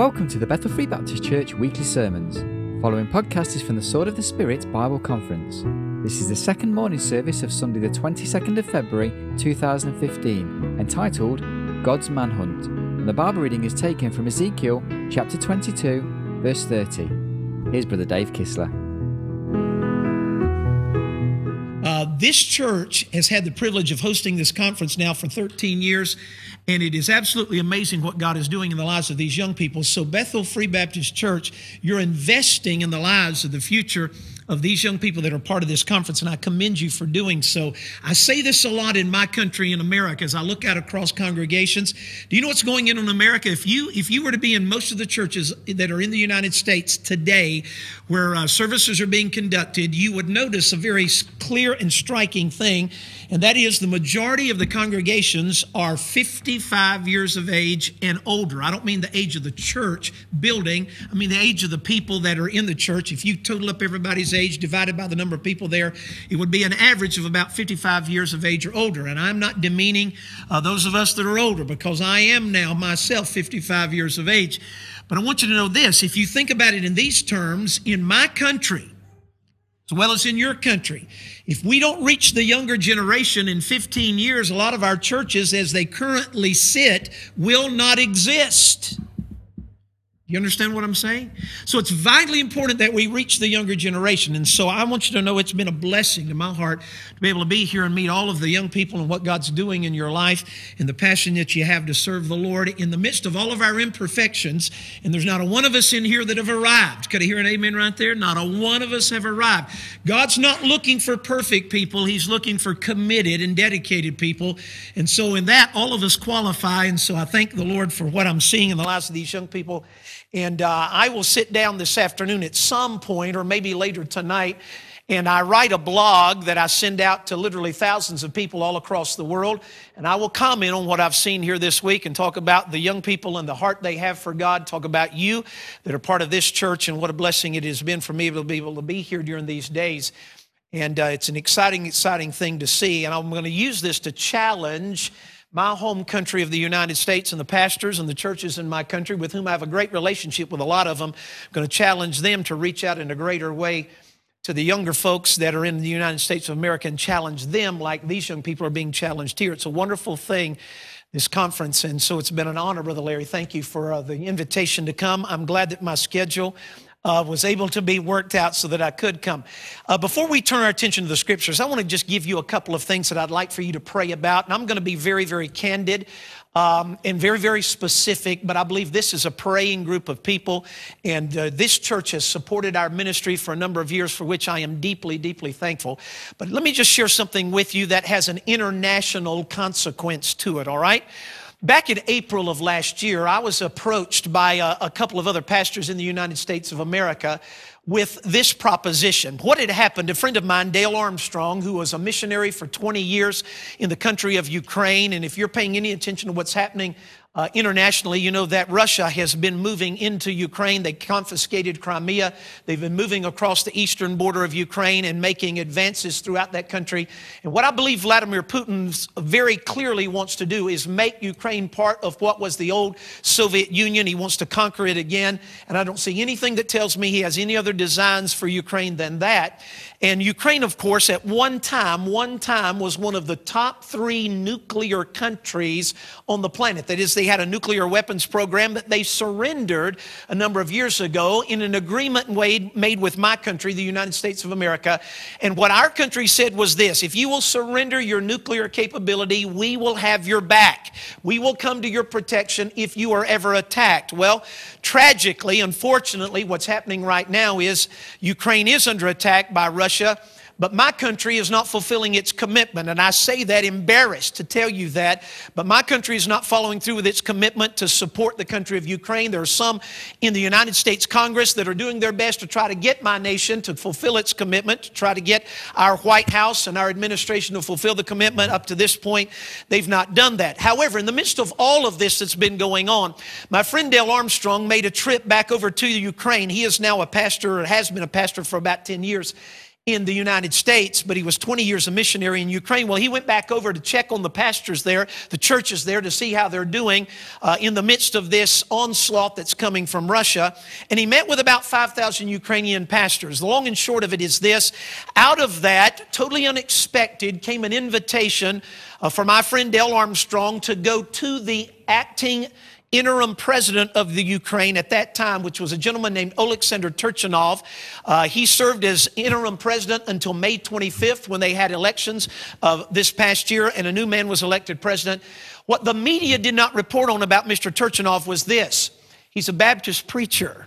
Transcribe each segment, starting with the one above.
Welcome to the Bethel Free Baptist Church weekly sermons. Following podcast is from the Sword of the Spirit Bible Conference. This is the second morning service of Sunday, the 22nd of February 2015, entitled God's Manhunt. And the Bible reading is taken from Ezekiel chapter 22, verse 30. Here's Brother Dave Kistler. This church has had the privilege of hosting this conference now for 13 years, and it is absolutely amazing what God is doing in the lives of these young people. So, Bethel Free Baptist Church, you're investing in the lives of the future of these young people that are part of this conference, and I commend you for doing so. I say this a lot in my country in America as I look out across congregations. Do you know what's going on in America? If you if you were to be in most of the churches that are in the United States today, where uh, services are being conducted, you would notice a very clear and striking thing, and that is the majority of the congregations are 55 years of age and older. I don't mean the age of the church building, I mean the age of the people that are in the church. If you total up everybody's age divided by the number of people there, it would be an average of about 55 years of age or older. And I'm not demeaning uh, those of us that are older because I am now myself 55 years of age. But I want you to know this if you think about it in these terms, in my country, as well as in your country. If we don't reach the younger generation in 15 years, a lot of our churches, as they currently sit, will not exist. You understand what I'm saying? So it's vitally important that we reach the younger generation. And so I want you to know it's been a blessing to my heart to be able to be here and meet all of the young people and what God's doing in your life and the passion that you have to serve the Lord in the midst of all of our imperfections. And there's not a one of us in here that have arrived. Could I hear an amen right there? Not a one of us have arrived. God's not looking for perfect people. He's looking for committed and dedicated people. And so in that, all of us qualify. And so I thank the Lord for what I'm seeing in the lives of these young people. And uh, I will sit down this afternoon at some point, or maybe later tonight, and I write a blog that I send out to literally thousands of people all across the world. And I will comment on what I've seen here this week and talk about the young people and the heart they have for God, talk about you that are part of this church and what a blessing it has been for me to be able to be here during these days. And uh, it's an exciting, exciting thing to see. And I'm going to use this to challenge my home country of the United States and the pastors and the churches in my country with whom I have a great relationship with a lot of them. I'm going to challenge them to reach out in a greater way to the younger folks that are in the United States of America and challenge them like these young people are being challenged here. It's a wonderful thing, this conference. And so it's been an honor, Brother Larry. Thank you for uh, the invitation to come. I'm glad that my schedule uh, was able to be worked out so that I could come. Uh, before we turn our attention to the scriptures, I want to just give you a couple of things that I'd like for you to pray about. And I'm going to be very, very candid. Um, and very, very specific, but I believe this is a praying group of people. And uh, this church has supported our ministry for a number of years, for which I am deeply, deeply thankful. But let me just share something with you that has an international consequence to it, all right? Back in April of last year, I was approached by a, a, couple of other pastors in the United States of America with this proposition. What had happened, a friend of mine, Dale Armstrong, who was a missionary for 20 years in the country of Ukraine, and if you're paying any attention to what's happening uh, internationally, you know that Russia has been moving into Ukraine. They confiscated Crimea. They've been moving across the eastern border of Ukraine and making advances throughout that country. And what I believe Vladimir Putin very clearly wants to do is make Ukraine part of what was the old Soviet Union. He wants to conquer it again. And I don't see anything that tells me he has any other designs for Ukraine than that. And Ukraine, of course, at one time, one time was one of the top three nuclear countries on the planet. That is, they had a nuclear weapons program that they surrendered a number of years ago in an agreement made with my country, the United States of America. And what our country said was this if you will surrender your nuclear capability, we will have your back. We will come to your protection if you are ever attacked. Well, tragically, unfortunately, what's happening right now is Ukraine is under attack by Russia Russia, but my country is not fulfilling its commitment. And I say that embarrassed to tell you that, but my country is not following through with its commitment to support the country of Ukraine. There are some in the United States Congress that are doing their best to try to get my nation to fulfill its commitment, to try to get our White House and our administration to fulfill the commitment. Up to this point, they've not done that. However, in the midst of all of this that's been going on, my friend Dale Armstrong made a trip back over to Ukraine. He is now a pastor, or has been a pastor for about 10 years in the United States, but he was 20 years a missionary in Ukraine. Well, he went back over to check on the pastors there, the churches there, to see how they're doing uh, in the midst of this onslaught that's coming from Russia. And he met with about 5,000 Ukrainian pastors. The long and short of it is this out of that, totally unexpected, came an invitation uh, for my friend Dale Armstrong to go to the acting interim president of the Ukraine at that time, which was a gentleman named Oleksandr Turchinov. Uh, he served as interim president until May 25th when they had elections uh, this past year and a new man was elected president. What the media did not report on about Mr. Turchinov was this he's a Baptist preacher.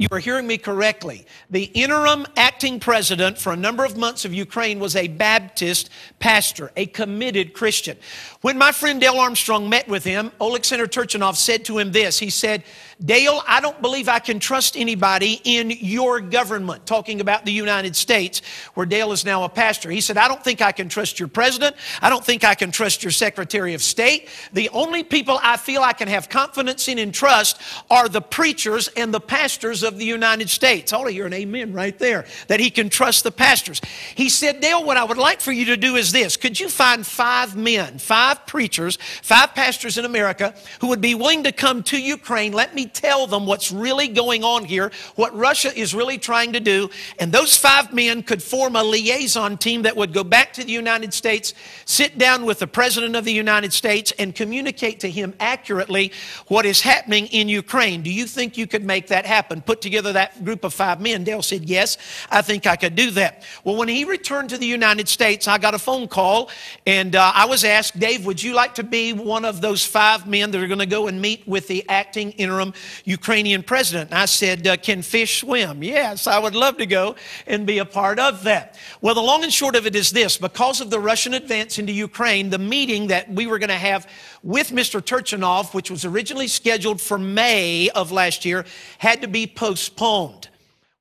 You are hearing me correctly. The interim acting president for a number of months of Ukraine was a Baptist pastor, a committed Christian. When my friend Dale Armstrong met with him, Oleksandr Turchinov said to him this. He said, Dale, I don't believe I can trust anybody in your government, talking about the United States, where Dale is now a pastor. He said, I don't think I can trust your president. I don't think I can trust your secretary of state. The only people I feel I can have confidence in and trust are the preachers and the pastors of the United States. Ought to hear an amen right there, that he can trust the pastors. He said, Dale, what I would like for you to do is this. Could you find five men, five preachers, five pastors in America who would be willing to come to Ukraine? Let me tell them what's really going on here, what Russia is really trying to do. And those five men could form a liaison team that would go back to the United States, sit down with the President of the United States, and communicate to him accurately what is happening in Ukraine. Do you think you could make that happen? Put together that group of five men. Dale said, Yes, I think I could do that. Well, when he returned to the United States, I got a phone call and uh, I was asked, Dave, would you like to be one of those five men that are going to go and meet with the acting interim Ukrainian president. And I said, uh, Can fish swim? Yes, I would love to go and be a part of that. Well, the long and short of it is this because of the Russian advance into Ukraine, the meeting that we were going to have with Mr. Turchinov, which was originally scheduled for May of last year, had to be postponed.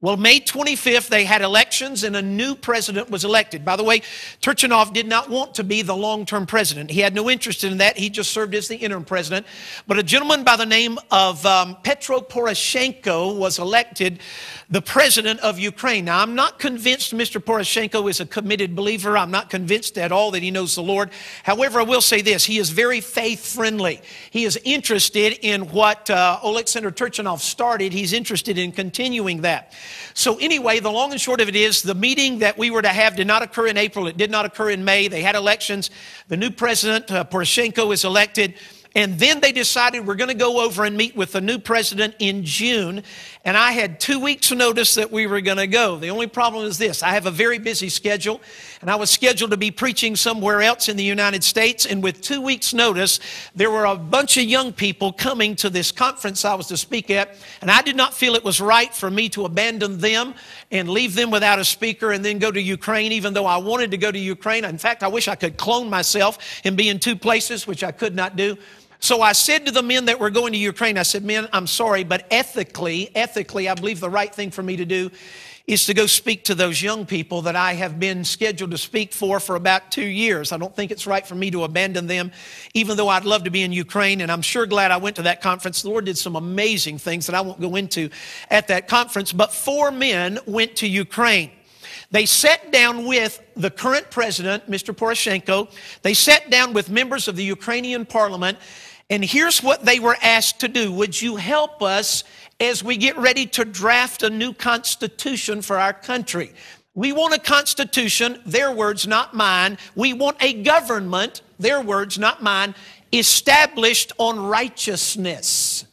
Well, May 25th, they had elections and a new president was elected. By the way, Turchinov did not want to be the long term president. He had no interest in that. He just served as the interim president. But a gentleman by the name of um, Petro Poroshenko was elected the president of Ukraine. Now, I'm not convinced Mr. Poroshenko is a committed believer. I'm not convinced at all that he knows the Lord. However, I will say this he is very faith friendly. He is interested in what uh, Oleksandr Turchinov started, he's interested in continuing that. So, anyway, the long and short of it is the meeting that we were to have did not occur in April, it did not occur in May. They had elections. The new president, uh, Poroshenko, is elected. And then they decided we're going to go over and meet with the new president in June. And I had two weeks' notice that we were going to go. The only problem is this I have a very busy schedule, and I was scheduled to be preaching somewhere else in the United States. And with two weeks' notice, there were a bunch of young people coming to this conference I was to speak at. And I did not feel it was right for me to abandon them and leave them without a speaker and then go to Ukraine, even though I wanted to go to Ukraine. In fact, I wish I could clone myself and be in two places, which I could not do. So I said to the men that were going to Ukraine, I said, Men, I'm sorry, but ethically, ethically, I believe the right thing for me to do is to go speak to those young people that I have been scheduled to speak for for about two years. I don't think it's right for me to abandon them, even though I'd love to be in Ukraine. And I'm sure glad I went to that conference. The Lord did some amazing things that I won't go into at that conference. But four men went to Ukraine. They sat down with the current president, Mr. Poroshenko. They sat down with members of the Ukrainian parliament and here's what they were asked to do Would you help us as we get ready to draft a new constitution for our country? We want a constitution, their words, not mine. We want a government, their words, not mine, established on righteousness.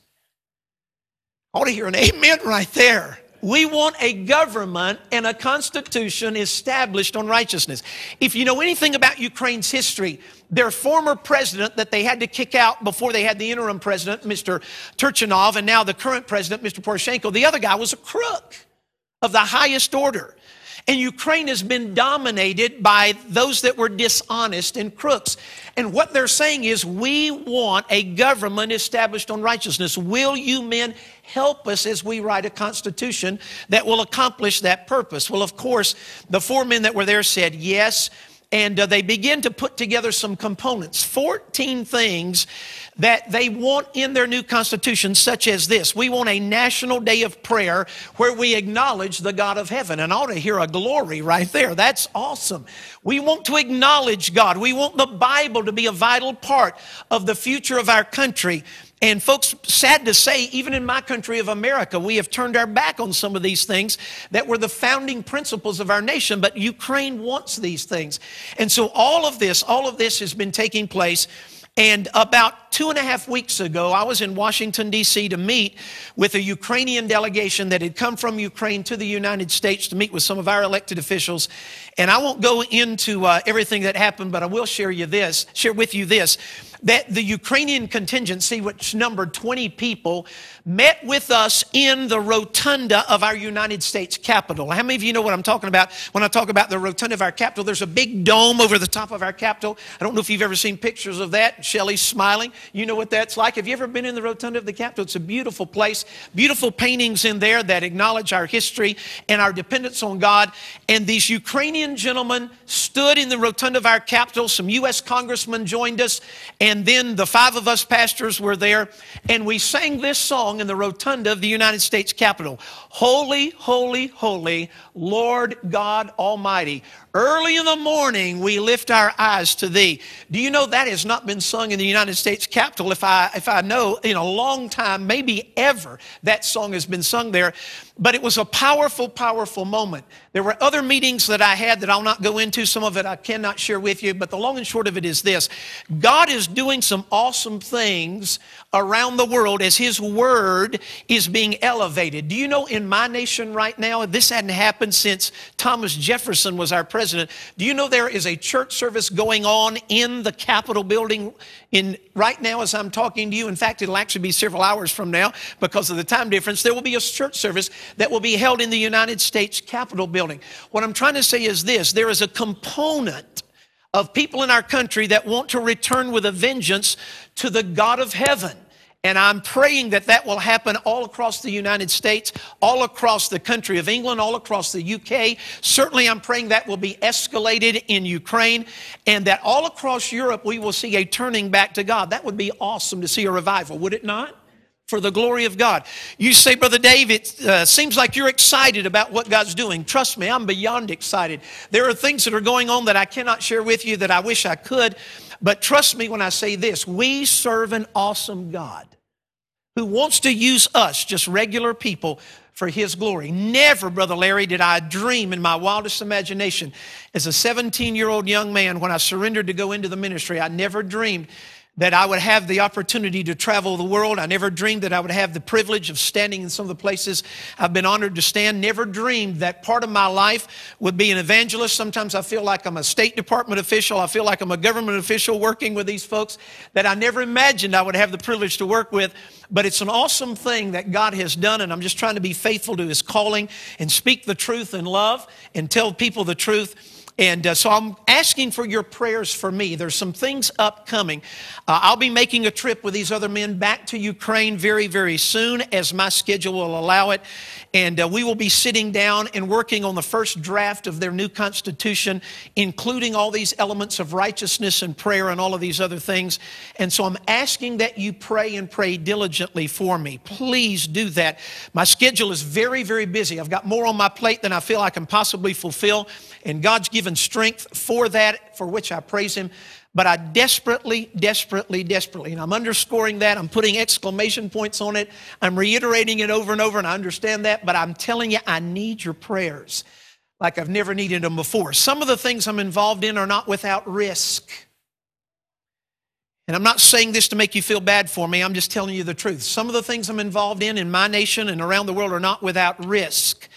I want to hear an amen right there. We want a government and a constitution established on righteousness. If you know anything about Ukraine's history, their former president that they had to kick out before they had the interim president, Mr. Turchinov, and now the current president, Mr. Poroshenko, the other guy was a crook of the highest order. And Ukraine has been dominated by those that were dishonest and crooks. And what they're saying is, we want a government established on righteousness. Will you men help us as we write a constitution that will accomplish that purpose? Well, of course, the four men that were there said yes. and uh, they begin to put together some components 14 things that they want in their new constitution, such as this. We want a national day of prayer where we acknowledge the God of heaven. And I ought to hear a glory right there. That's awesome. We want to acknowledge God. We want the Bible to be a vital part of the future of our country. And folks, sad to say, even in my country of America, we have turned our back on some of these things that were the founding principles of our nation, but Ukraine wants these things. And so all of this, all of this has been taking place. And about two and a half weeks ago, I was in Washington, D.C. to meet with a Ukrainian delegation that had come from Ukraine to the United States to meet with some of our elected officials. And I won't go into uh, everything that happened, but I will share you this, share with you this that the Ukrainian contingency, which numbered 20 people, met with us in the rotunda of our United States Capitol. How many of you know what I'm talking about when I talk about the rotunda of our Capitol? There's a big dome over the top of our Capitol. I don't know if you've ever seen pictures of that. Shelley's smiling. You know what that's like. Have you ever been in the rotunda of the Capitol? It's a beautiful place. Beautiful paintings in there that acknowledge our history and our dependence on God. And these Ukrainian gentlemen stood in the rotunda of our Capitol. Some U.S. congressmen joined us. And then the five of us pastors were there. And we sang this song in the rotunda of the United States Capitol Holy, holy, holy, Lord God Almighty. Early in the morning, we lift our eyes to thee. Do you know that has not been sung in the United States Capitol? If I, if I know in a long time, maybe ever, that song has been sung there. But it was a powerful, powerful moment. There were other meetings that I had that I'll not go into. Some of it I cannot share with you. But the long and short of it is this God is doing some awesome things around the world as His Word is being elevated. Do you know in my nation right now, this hadn't happened since Thomas Jefferson was our president. Do you know there is a church service going on in the Capitol building in right now as I'm talking to you? In fact, it'll actually be several hours from now because of the time difference. There will be a church service that will be held in the United States Capitol building. What I'm trying to say is this there is a component of people in our country that want to return with a vengeance to the God of heaven. And I'm praying that that will happen all across the United States, all across the country of England, all across the UK. Certainly, I'm praying that will be escalated in Ukraine and that all across Europe we will see a turning back to God. That would be awesome to see a revival, would it not? For the glory of God. You say, Brother Dave, it uh, seems like you're excited about what God's doing. Trust me, I'm beyond excited. There are things that are going on that I cannot share with you that I wish I could. But trust me when I say this we serve an awesome God who wants to use us, just regular people, for his glory. Never, Brother Larry, did I dream in my wildest imagination as a 17 year old young man when I surrendered to go into the ministry. I never dreamed that I would have the opportunity to travel the world. I never dreamed that I would have the privilege of standing in some of the places I've been honored to stand. Never dreamed that part of my life would be an evangelist. Sometimes I feel like I'm a State Department official. I feel like I'm a government official working with these folks that I never imagined I would have the privilege to work with. But it's an awesome thing that God has done, and I'm just trying to be faithful to His calling and speak the truth in love and tell people the truth. And uh, so I'm asking for your prayers for me. There's some things upcoming. Uh, I'll be making a trip with these other men back to Ukraine very, very soon as my schedule will allow it. And uh, we will be sitting down and working on the first draft of their new constitution, including all these elements of righteousness and prayer and all of these other things. And so I'm asking that you pray and pray diligently for me. Please do that. My schedule is very, very busy. I've got more on my plate than I feel I can possibly fulfill. And God's given strength for that, for which I praise Him. But I desperately, desperately, desperately, and I'm underscoring that, I'm putting exclamation points on it, I'm reiterating it over and over, and I understand that, but I'm telling you, I need your prayers like I've never needed them before. Some of the things I'm involved in are not without risk. And I'm not saying this to make you feel bad for me, I'm just telling you the truth. Some of the things I'm involved in in my nation and around the world are not without risk.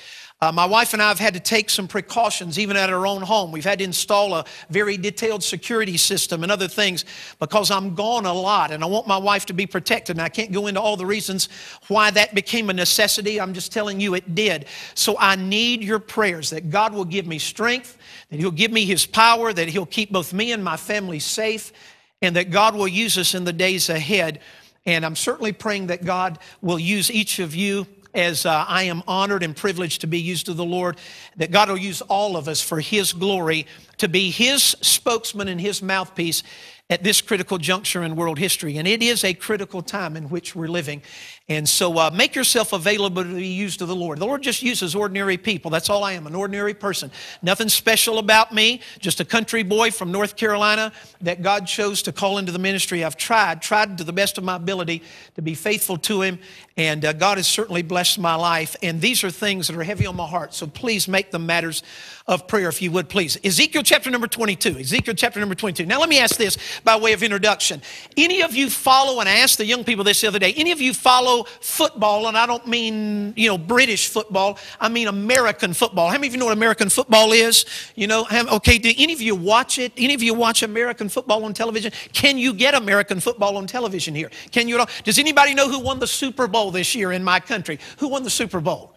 Uh, my wife and I have had to take some precautions even at our own home. We've had to install a very detailed security system and other things because I'm gone a lot and I want my wife to be protected. And I can't go into all the reasons why that became a necessity. I'm just telling you it did. So I need your prayers that God will give me strength, that He'll give me His power, that He'll keep both me and my family safe, and that God will use us in the days ahead. And I'm certainly praying that God will use each of you as uh, I am honored and privileged to be used of the Lord, that God will use all of us for His glory to be His spokesman and His mouthpiece at this critical juncture in world history. And it is a critical time in which we're living. And so uh, make yourself available to be used to the Lord. The Lord just uses ordinary people. That's all I am, an ordinary person. Nothing special about me, just a country boy from North Carolina that God chose to call into the ministry. I've tried, tried to the best of my ability to be faithful to Him. And uh, God has certainly blessed my life. And these are things that are heavy on my heart. So please make them matters of prayer, if you would, please. Ezekiel chapter number 22. Ezekiel chapter number 22. Now, let me ask this by way of introduction. Any of you follow, and I asked the young people this the other day, any of you follow football, and I don't mean, you know, British football, I mean American football. How many of you know what American football is? You know, okay, do any of you watch it? Any of you watch American football on television? Can you get American football on television here? Can you? Does anybody know who won the Super Bowl this year in my country? Who won the Super Bowl?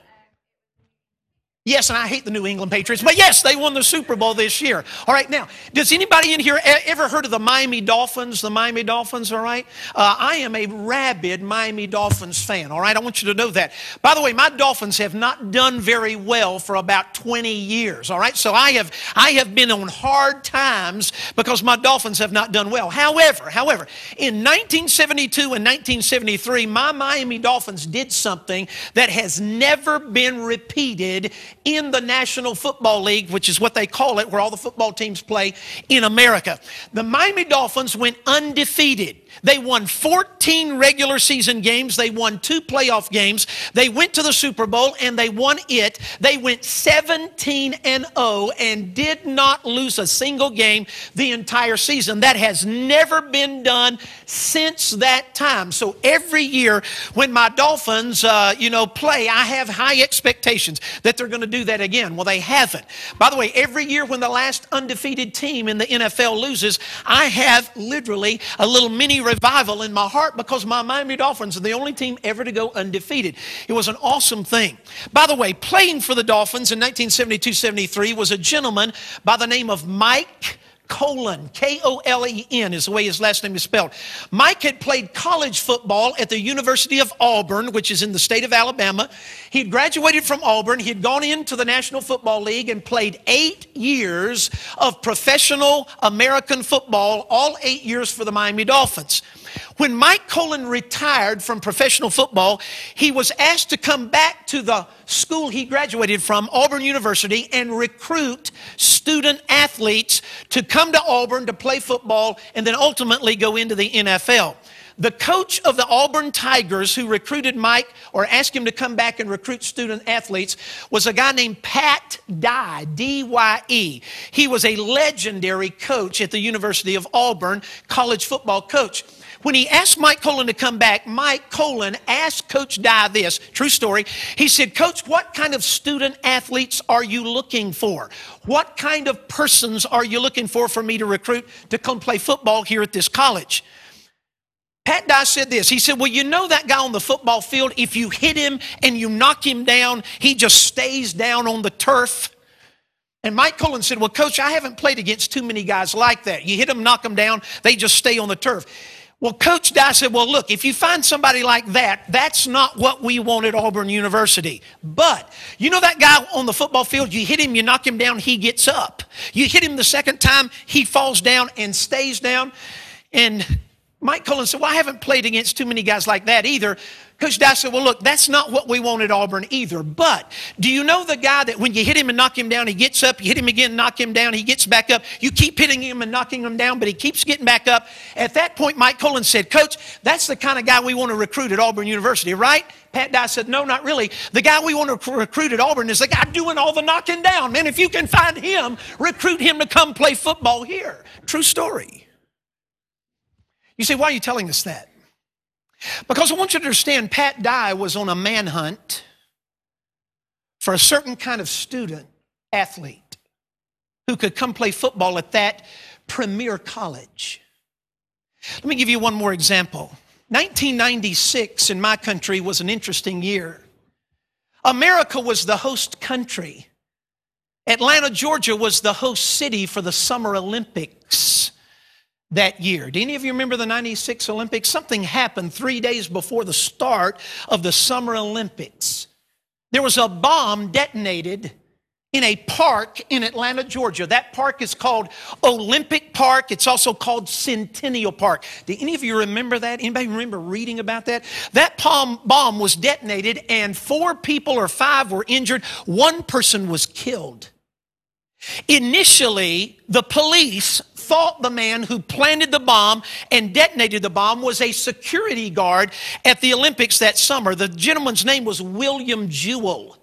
Yes, and I hate the New England Patriots, but yes, they won the Super Bowl this year. All right, now, does anybody in here ever heard of the Miami Dolphins? The Miami Dolphins, all right? Uh, I am a rabid Miami Dolphins fan, all right? I want you to know that. By the way, my Dolphins have not done very well for about 20 years, all right? So I have, I have been on hard times because my Dolphins have not done well. However, however, in 1972 and 1973, my Miami Dolphins did something that has never been repeated in the National Football League, which is what they call it, where all the football teams play in America. The Miami Dolphins went undefeated. They won 14 regular season games. They won two playoff games. They went to the Super Bowl and they won it. They went 17 and 0 and did not lose a single game the entire season. That has never been done since that time. So every year when my Dolphins, uh, you know, play, I have high expectations that they're going to do that again. Well, they haven't. By the way, every year when the last undefeated team in the NFL loses, I have literally a little mini revival in my heart because my Miami Dolphins are the only team ever to go undefeated. It was an awesome thing. By the way, playing for the Dolphins in 1972 73 was a gentleman by the name of Mike. Kolen, K O L E N is the way his last name is spelled. Mike had played college football at the University of Auburn, which is in the state of Alabama. He'd graduated from Auburn. He'd gone into the National Football League and played eight years of professional American football, all eight years for the Miami Dolphins. When Mike Kolen retired from professional football, he was asked to come back to the school he graduated from, Auburn University, and recruit student athletes to come to Auburn to play football and then ultimately go into the NFL. The coach of the Auburn Tigers who recruited Mike or asked him to come back and recruit student athletes was a guy named Pat Dye, D Y E. He was a legendary coach at the University of Auburn, college football coach. When he asked Mike Kolen to come back, Mike Kolen asked Coach Dye this true story. He said, Coach, what kind of student athletes are you looking for? What kind of persons are you looking for for me to recruit to come play football here at this college? Pat Dye said this. He said, Well, you know that guy on the football field, if you hit him and you knock him down, he just stays down on the turf. And Mike Kolen said, Well, coach, I haven't played against too many guys like that. You hit them, knock them down, they just stay on the turf. Well, Coach Dye said, Well, look, if you find somebody like that, that's not what we want at Auburn University. But you know that guy on the football field, you hit him, you knock him down, he gets up. You hit him the second time, he falls down and stays down. And Mike Kolen said, Well, I haven't played against too many guys like that either. Coach Dye said, Well, look, that's not what we want at Auburn either. But do you know the guy that when you hit him and knock him down, he gets up, you hit him again, knock him down, he gets back up. You keep hitting him and knocking him down, but he keeps getting back up. At that point, Mike Kolen said, Coach, that's the kind of guy we want to recruit at Auburn University, right? Pat Dye said, No, not really. The guy we want to recruit at Auburn is the guy doing all the knocking down. Man, if you can find him, recruit him to come play football here. True story. You say, why are you telling us that? Because I want you to understand Pat Dye was on a manhunt for a certain kind of student athlete who could come play football at that premier college. Let me give you one more example. 1996 in my country was an interesting year. America was the host country. Atlanta, Georgia was the host city for the Summer Olympics that year. Do any of you remember the 96 Olympics? Something happened three days before the start of the Summer Olympics. there was a bomb detonated in a park in Atlanta, Georgia. That park is called Olympic Park. It's also called Centennial Park. Do any of you remember that? Anybody remember reading about that? That bomb was detonated and four people or five were injured. One person was killed. Initially, the police thought the man who planted the bomb and detonated the bomb was a security guard at the Olympics that summer. The gentleman's name was William Jewell.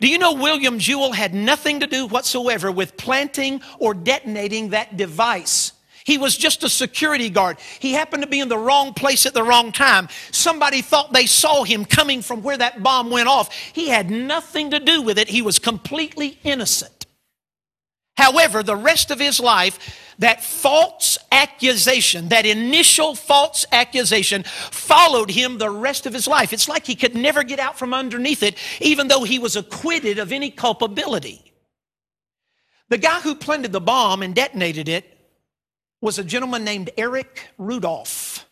Do you know William Jewell had nothing to do whatsoever with planting or detonating that device? He was just a security guard. He happened to be in the wrong place at the wrong time. Somebody thought they saw him coming from where that bomb went off. He had nothing to do with it. He was completely innocent. However, the rest of his life, that false accusation, that initial false accusation, followed him the rest of his life. It's like he could never get out from underneath it, even though he was acquitted of any culpability. The guy who planted the bomb and detonated it was a gentleman named Eric Rudolph.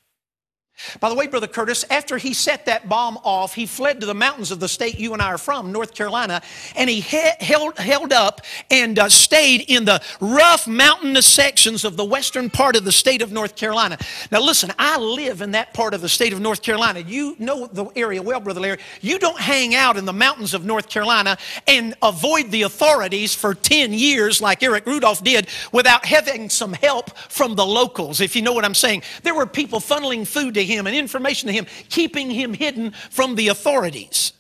By the way, Brother Curtis, after he set that bomb off, he fled to the mountains of the state you and I are from, North Carolina, and he held, held up and uh, stayed in the rough mountainous sections of the western part of the state of North Carolina. Now, listen, I live in that part of the state of North Carolina. You know the area well, Brother Larry. You don't hang out in the mountains of North Carolina and avoid the authorities for 10 years like Eric Rudolph did without having some help from the locals, if you know what I'm saying. There were people funneling food to him and information to him, keeping him hidden from the authorities.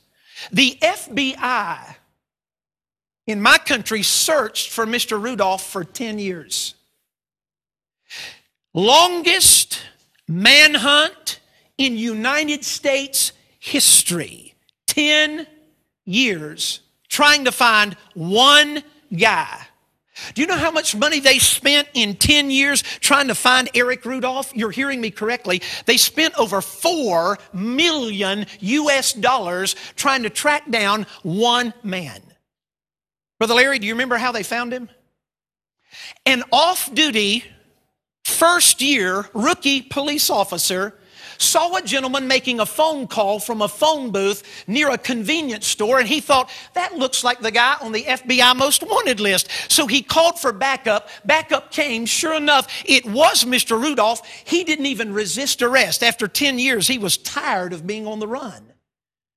The FBI in my country searched for Mr. Rudolph for 10 years. Longest manhunt in United States history. 10 years trying to find one guy do you know how much money they spent in 10 years trying to find Eric Rudolph? You're hearing me correctly. They spent over 4 million US dollars trying to track down one man. Brother Larry, do you remember how they found him? An off duty, first year rookie police officer saw a gentleman making a phone call from a phone booth near a convenience store, and he thought, that looks like the guy on the FBI most wanted list. So he called for backup. Backup came. Sure enough, it was Mr. Rudolph. He didn't even resist arrest. After 10 years, he was tired of being on the run.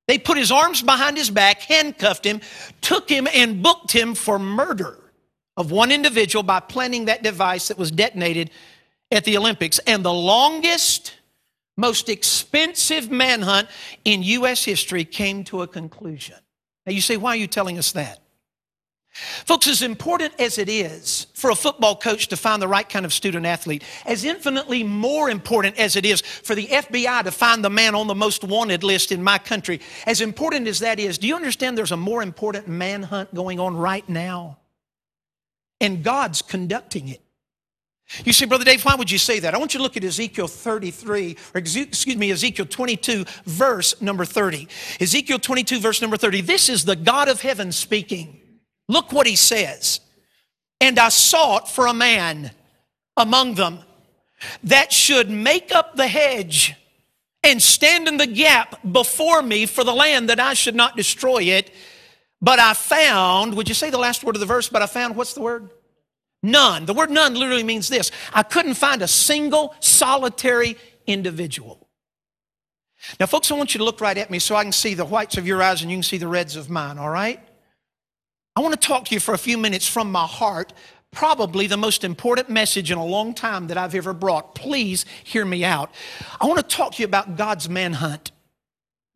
They put his arms behind his back, handcuffed him, took him, and booked him for murder of one individual by planting that device that was detonated at the Olympics. And the longest most expensive manhunt in U.S. history came to a conclusion. Now you say, why are you telling us that? Folks, as important as it is for a football coach to find the right kind of student athlete, as infinitely more important as it is for the FBI to find the man on the most wanted list in my country, as important as that is, do you understand there's a more important manhunt going on right now? And God's conducting it. You say, Brother Dave, why would you say that? I want you to look at Ezekiel 33, or excuse me, Ezekiel 22, verse number 30. Ezekiel 22, verse number 30. This is the God of heaven speaking. Look what he says. And I sought for a man among them that should make up the hedge and stand in the gap before me for the land that I should not destroy it. But I found, would you say the last word of the verse? But I found, what's the word? None. The word none literally means this I couldn't find a single solitary individual. Now, folks, I want you to look right at me so I can see the whites of your eyes and you can see the reds of mine, all right? I want to talk to you for a few minutes from my heart, probably the most important message in a long time that I've ever brought. Please hear me out. I want to talk to you about God's manhunt.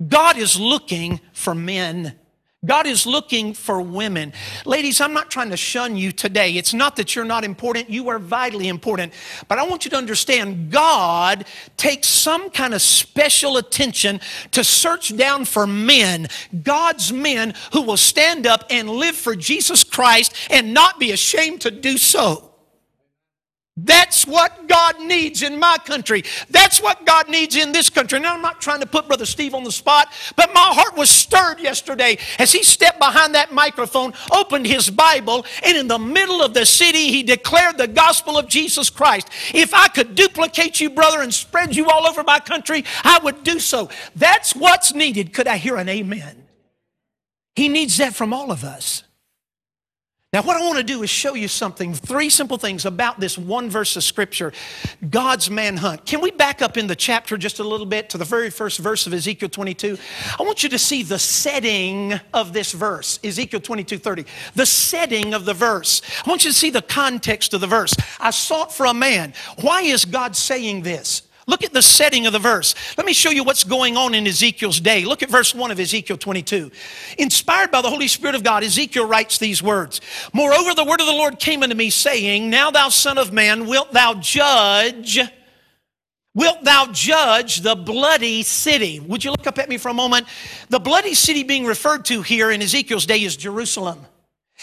God is looking for men. God is looking for women. Ladies, I'm not trying to shun you today. It's not that you're not important. You are vitally important. But I want you to understand God takes some kind of special attention to search down for men, God's men who will stand up and live for Jesus Christ and not be ashamed to do so. That's what God needs in my country. That's what God needs in this country. Now, I'm not trying to put Brother Steve on the spot, but my heart was stirred yesterday as he stepped behind that microphone, opened his Bible, and in the middle of the city, he declared the gospel of Jesus Christ. If I could duplicate you, brother, and spread you all over my country, I would do so. That's what's needed. Could I hear an amen? He needs that from all of us. Now, what I want to do is show you something, three simple things about this one verse of Scripture God's manhunt. Can we back up in the chapter just a little bit to the very first verse of Ezekiel 22? I want you to see the setting of this verse, Ezekiel 22 30. The setting of the verse. I want you to see the context of the verse. I sought for a man. Why is God saying this? Look at the setting of the verse. Let me show you what's going on in Ezekiel's day. Look at verse 1 of Ezekiel 22. Inspired by the Holy Spirit of God, Ezekiel writes these words Moreover, the word of the Lord came unto me, saying, Now thou son of man, wilt thou judge? Wilt thou judge the bloody city? Would you look up at me for a moment? The bloody city being referred to here in Ezekiel's day is Jerusalem.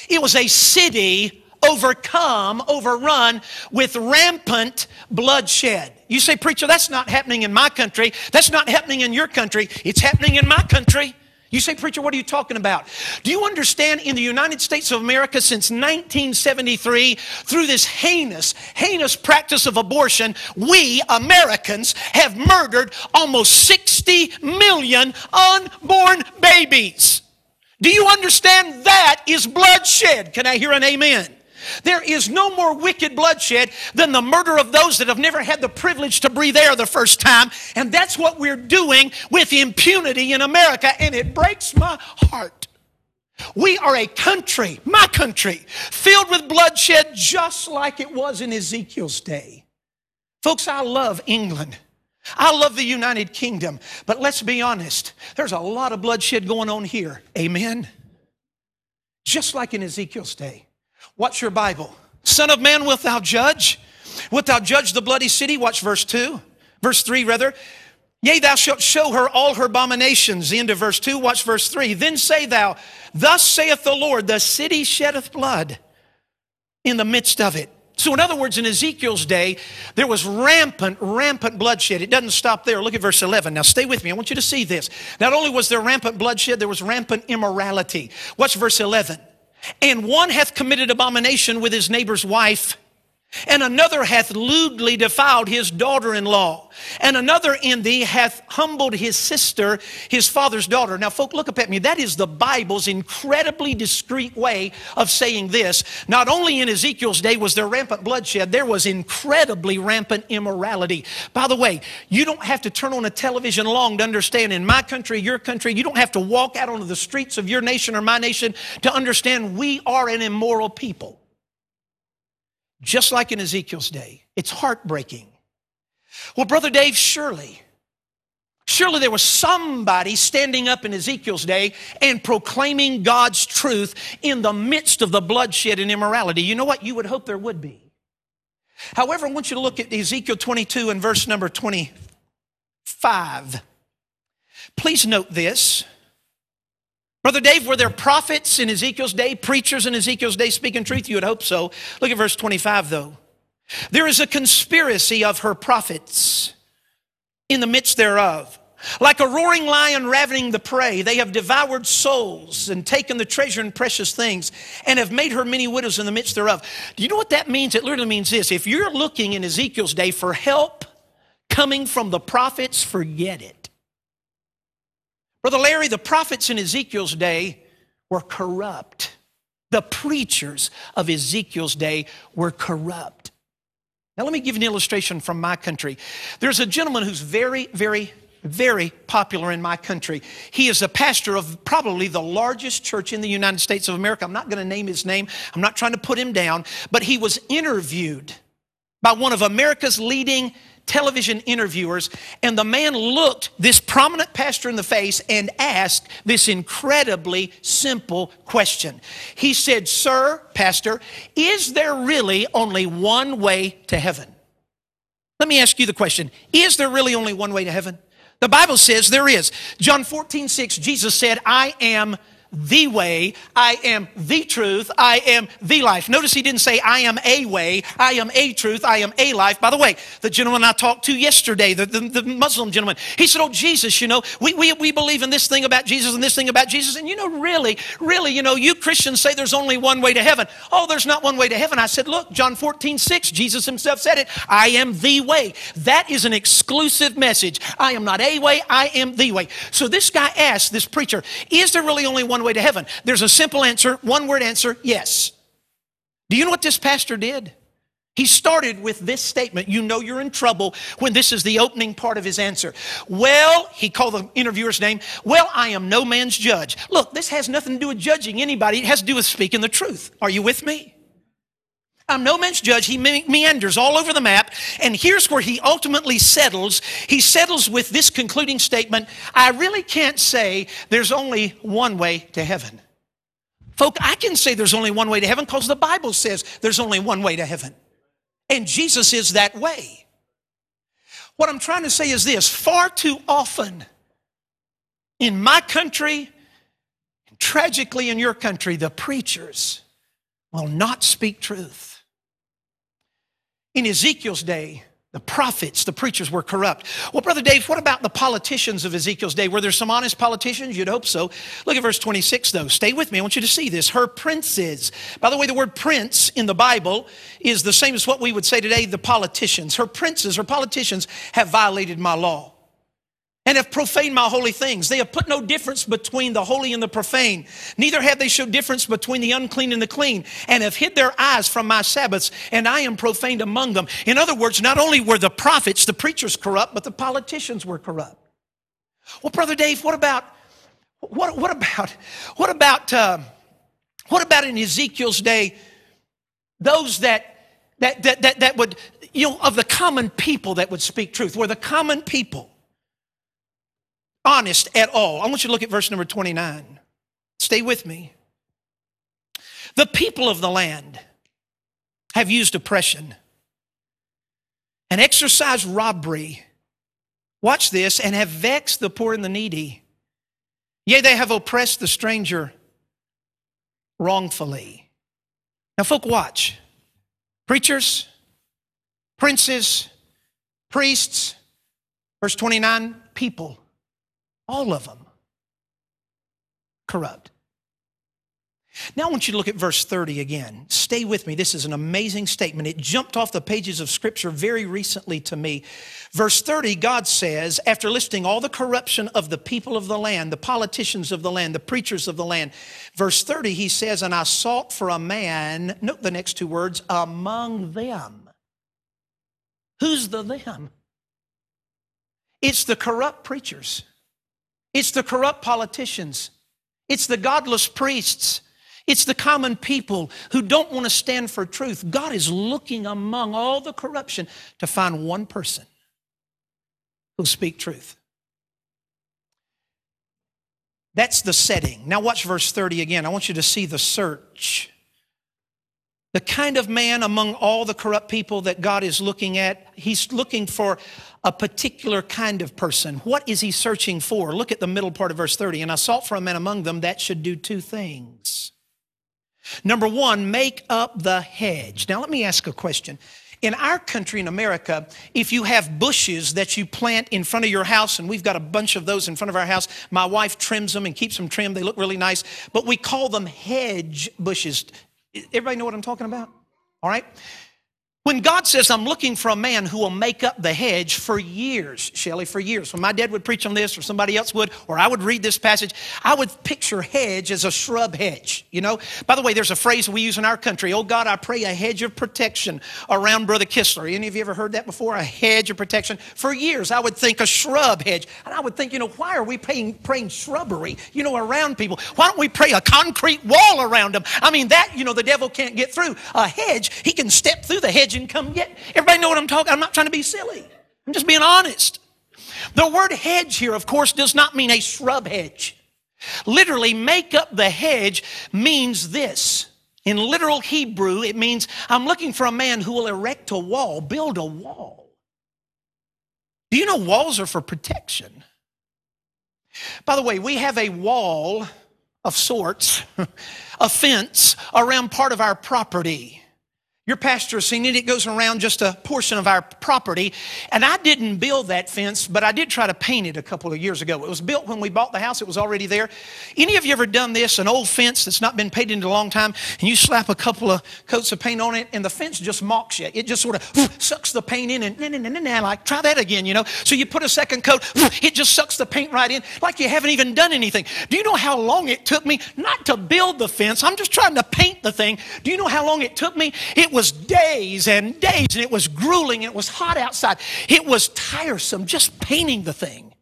It was a city overcome, overrun with rampant bloodshed. You say, Preacher, that's not happening in my country. That's not happening in your country. It's happening in my country. You say, Preacher, what are you talking about? Do you understand in the United States of America since 1973, through this heinous, heinous practice of abortion, we Americans have murdered almost 60 million unborn babies? Do you understand that is bloodshed? Can I hear an amen? There is no more wicked bloodshed than the murder of those that have never had the privilege to breathe air the first time. And that's what we're doing with impunity in America. And it breaks my heart. We are a country, my country, filled with bloodshed just like it was in Ezekiel's day. Folks, I love England. I love the United Kingdom. But let's be honest, there's a lot of bloodshed going on here. Amen? Just like in Ezekiel's day. Watch your Bible. Son of man, wilt thou judge? Wilt thou judge the bloody city? Watch verse 2. Verse 3, rather. Yea, thou shalt show her all her abominations. The end of verse 2. Watch verse 3. Then say thou, Thus saith the Lord, the city sheddeth blood in the midst of it. So, in other words, in Ezekiel's day, there was rampant, rampant bloodshed. It doesn't stop there. Look at verse 11. Now, stay with me. I want you to see this. Not only was there rampant bloodshed, there was rampant immorality. Watch verse 11. And one hath committed abomination with his neighbor's wife, and another hath lewdly defiled his daughter in law, and another in thee hath humbled his sister, his father's daughter. Now, folk, look up at me. That is the Bible's incredibly discreet way of saying this. Not only in Ezekiel's day was there rampant bloodshed, there was incredibly rampant immorality. By the way, you don't have to turn on a television long to understand in my country, your country, you don't have to walk out onto the streets of your nation or my nation to understand we are an immoral people just like in Ezekiel's day. It's heartbreaking. Well, Brother Dave, surely, surely there was somebody standing up in Ezekiel's day and proclaiming God's truth in the midst of the bloodshed and immorality. You know what? You would hope there would be. However, I want you to look at Ezekiel 22 and verse number 25. Please note this. Brother Dave, were there prophets in Ezekiel's day, preachers in Ezekiel's day speaking truth? You would hope so. Look at verse 25, though. There is a conspiracy of her prophets in the midst thereof. Like a roaring lion ravening the prey, they have devoured souls and taken the treasure and precious things and have made her many widows in the midst thereof. Do you know what that means? It literally means this. If you're looking in Ezekiel's day for help coming from the prophets, forget it. Brother Larry, the prophets in Ezekiel's day were corrupt. The preachers of Ezekiel's day were corrupt. Now, let me give you an illustration from my country. There's a gentleman who's very, very, very popular in my country. He is a pastor of probably the largest church in the United States of America. I'm not going to name his name, I'm not trying to put him down, but he was interviewed by one of America's leading television interviewers, and the man looked this prominent pastor in the face and asked this incredibly simple question. He said, Sir, Pastor, is there really only one way to heaven? Let me ask you the question Is there really only one way to heaven? The Bible says there is. John 14, 6, Jesus said, I am the way, I am the truth, I am the life. Notice he didn't say, I am a way, I am a truth, I am a life. By the way, the gentleman I talked to yesterday, the, the, the, Muslim gentleman, he said, Oh, Jesus, you know, we, we, we believe in this thing about Jesus and this thing about Jesus. And you know, really, really, you know, you Christians say there's only one way to heaven. Oh, there's not one way to heaven. I said, Look, John 14, 6, Jesus himself said it. I am the way. That is an exclusive message. I am not a way, I am the way. So this guy asked this preacher, Is there really only one one way to heaven? There's a simple answer, one word answer yes. Do you know what this pastor did? He started with this statement. You know you're in trouble when this is the opening part of his answer. Well, he called the interviewer's name. Well, I am no man's judge. Look, this has nothing to do with judging anybody. It has to do with speaking the truth. Are you with me? I'm no man's judge. He meanders all over the map. And here's where he ultimately settles. He settles with this concluding statement I really can't say there's only one way to heaven. Folk, I can say there's only one way to heaven because the Bible says there's only one way to heaven. And Jesus is that way. What I'm trying to say is this far too often in my country, and tragically in your country, the preachers will not speak truth. In Ezekiel's day, the prophets, the preachers were corrupt. Well, Brother Dave, what about the politicians of Ezekiel's day? Were there some honest politicians? You'd hope so. Look at verse 26, though. Stay with me. I want you to see this. Her princes. By the way, the word prince in the Bible is the same as what we would say today, the politicians. Her princes, her politicians have violated my law and have profaned my holy things. They have put no difference between the holy and the profane. Neither have they showed difference between the unclean and the clean, and have hid their eyes from my Sabbaths, and I am profaned among them. In other words, not only were the prophets, the preachers corrupt, but the politicians were corrupt. Well, Brother Dave, what about, what, what about, what about, uh, what about in Ezekiel's day, those that, that, that, that, that would, you know, of the common people that would speak truth, were the common people honest at all. I want you to look at verse number 29. Stay with me. The people of the land have used oppression and exercised robbery. Watch this, and have vexed the poor and the needy. Yea, they have oppressed the stranger wrongfully. Now, folk, watch. Preachers, princes, priests, verse 29, people all of them corrupt. Now I want you to look at verse 30 again. Stay with me. This is an amazing statement. It jumped off the pages of Scripture very recently to me. Verse 30, God says, after listing all the corruption of the people of the land, the politicians of the land, the preachers of the land, verse 30, he says, And I sought for a man, note the next two words, among them. Who's the them? It's the corrupt preachers. It's the corrupt politicians. It's the godless priests. It's the common people who don't want to stand for truth. God is looking among all the corruption to find one person who'll speak truth. That's the setting. Now, watch verse 30 again. I want you to see the search. The kind of man among all the corrupt people that God is looking at, he's looking for a particular kind of person. What is he searching for? Look at the middle part of verse 30. And I sought for a man among them that should do two things. Number one, make up the hedge. Now, let me ask a question. In our country, in America, if you have bushes that you plant in front of your house, and we've got a bunch of those in front of our house, my wife trims them and keeps them trimmed. They look really nice, but we call them hedge bushes. Everybody know what I'm talking about? All right? When God says, I'm looking for a man who will make up the hedge for years, Shelley, for years. When my dad would preach on this, or somebody else would, or I would read this passage, I would picture hedge as a shrub hedge. You know? By the way, there's a phrase we use in our country Oh God, I pray a hedge of protection around Brother Kistler. Any of you ever heard that before? A hedge of protection? For years, I would think a shrub hedge. And I would think, you know, why are we praying, praying shrubbery, you know, around people? Why don't we pray a concrete wall around them? I mean, that, you know, the devil can't get through. A hedge, he can step through the hedge and come get. Everybody know what I'm talking? I'm not trying to be silly. I'm just being honest. The word hedge here, of course, does not mean a shrub hedge. Literally, make up the hedge means this. In literal Hebrew, it means I'm looking for a man who will erect a wall, build a wall. Do you know walls are for protection? By the way, we have a wall of sorts, a fence around part of our property. Your pastor has seen it. It goes around just a portion of our property. And I didn't build that fence, but I did try to paint it a couple of years ago. It was built when we bought the house, it was already there. Any of you ever done this? An old fence that's not been painted in a long time, and you slap a couple of coats of paint on it, and the fence just mocks you. It just sort of sucks the paint in, and nah, nah, nah, nah, like, try that again, you know? So you put a second coat, it just sucks the paint right in, like you haven't even done anything. Do you know how long it took me not to build the fence? I'm just trying to paint the thing. Do you know how long it took me? It was days and days, and it was grueling, and it was hot outside. It was tiresome just painting the thing.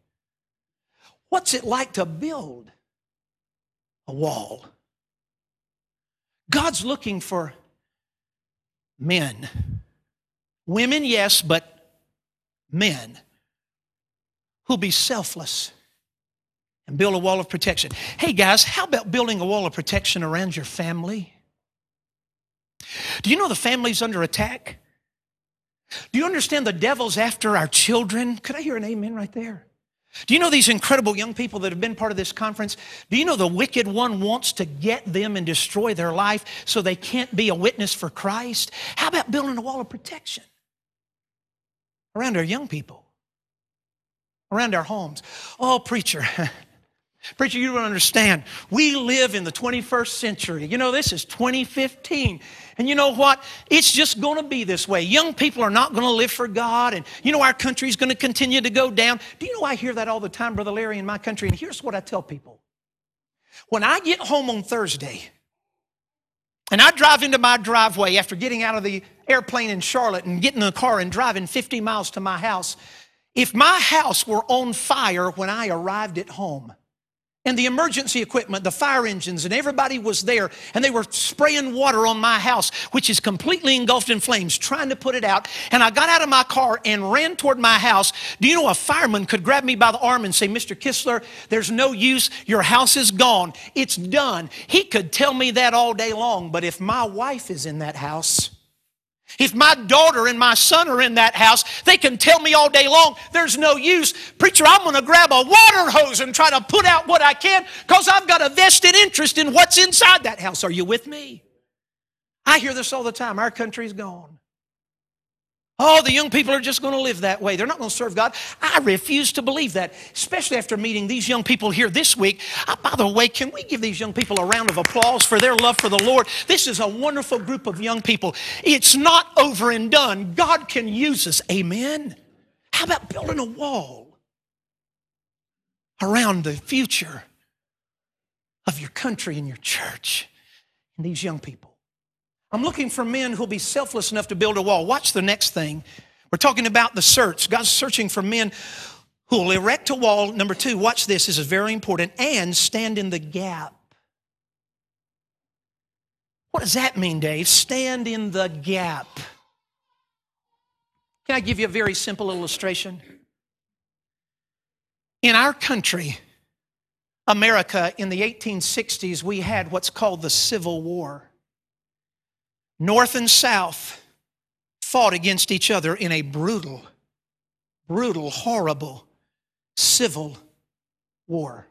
What's it like to build a wall? God's looking for men. Women, yes, but men who'll be selfless and build a wall of protection. Hey guys, how about building a wall of protection around your family? Do you know the family's under attack? Do you understand the devil's after our children? Could I hear an amen right there? Do you know these incredible young people that have been part of this conference? Do you know the wicked one wants to get them and destroy their life so they can't be a witness for Christ? How about building a wall of protection around our young people, around our homes? Oh, preacher, Preacher, you don't understand. We live in the 21st century. You know, this is 2015. And you know what? It's just going to be this way. Young people are not going to live for God. And you know, our country is going to continue to go down. Do you know I hear that all the time, Brother Larry, in my country? And here's what I tell people when I get home on Thursday, and I drive into my driveway after getting out of the airplane in Charlotte and getting in the car and driving 50 miles to my house. If my house were on fire when I arrived at home, and the emergency equipment, the fire engines, and everybody was there, and they were spraying water on my house, which is completely engulfed in flames, trying to put it out. And I got out of my car and ran toward my house. Do you know a fireman could grab me by the arm and say, Mr. Kistler, there's no use. Your house is gone. It's done. He could tell me that all day long, but if my wife is in that house, if my daughter and my son are in that house, they can tell me all day long, there's no use. Preacher, I'm going to grab a water hose and try to put out what I can because I've got a vested interest in what's inside that house. Are you with me? I hear this all the time. Our country's gone. Oh, the young people are just going to live that way. They're not going to serve God. I refuse to believe that, especially after meeting these young people here this week. Uh, by the way, can we give these young people a round of applause for their love for the Lord? This is a wonderful group of young people. It's not over and done. God can use us. Amen. How about building a wall around the future of your country and your church and these young people? I'm looking for men who'll be selfless enough to build a wall. Watch the next thing. We're talking about the search. God's searching for men who will erect a wall. Number two, watch this. This is very important. And stand in the gap. What does that mean, Dave? Stand in the gap. Can I give you a very simple illustration? In our country, America, in the 1860s, we had what's called the Civil War. North and South fought against each other in a brutal, brutal, horrible civil war.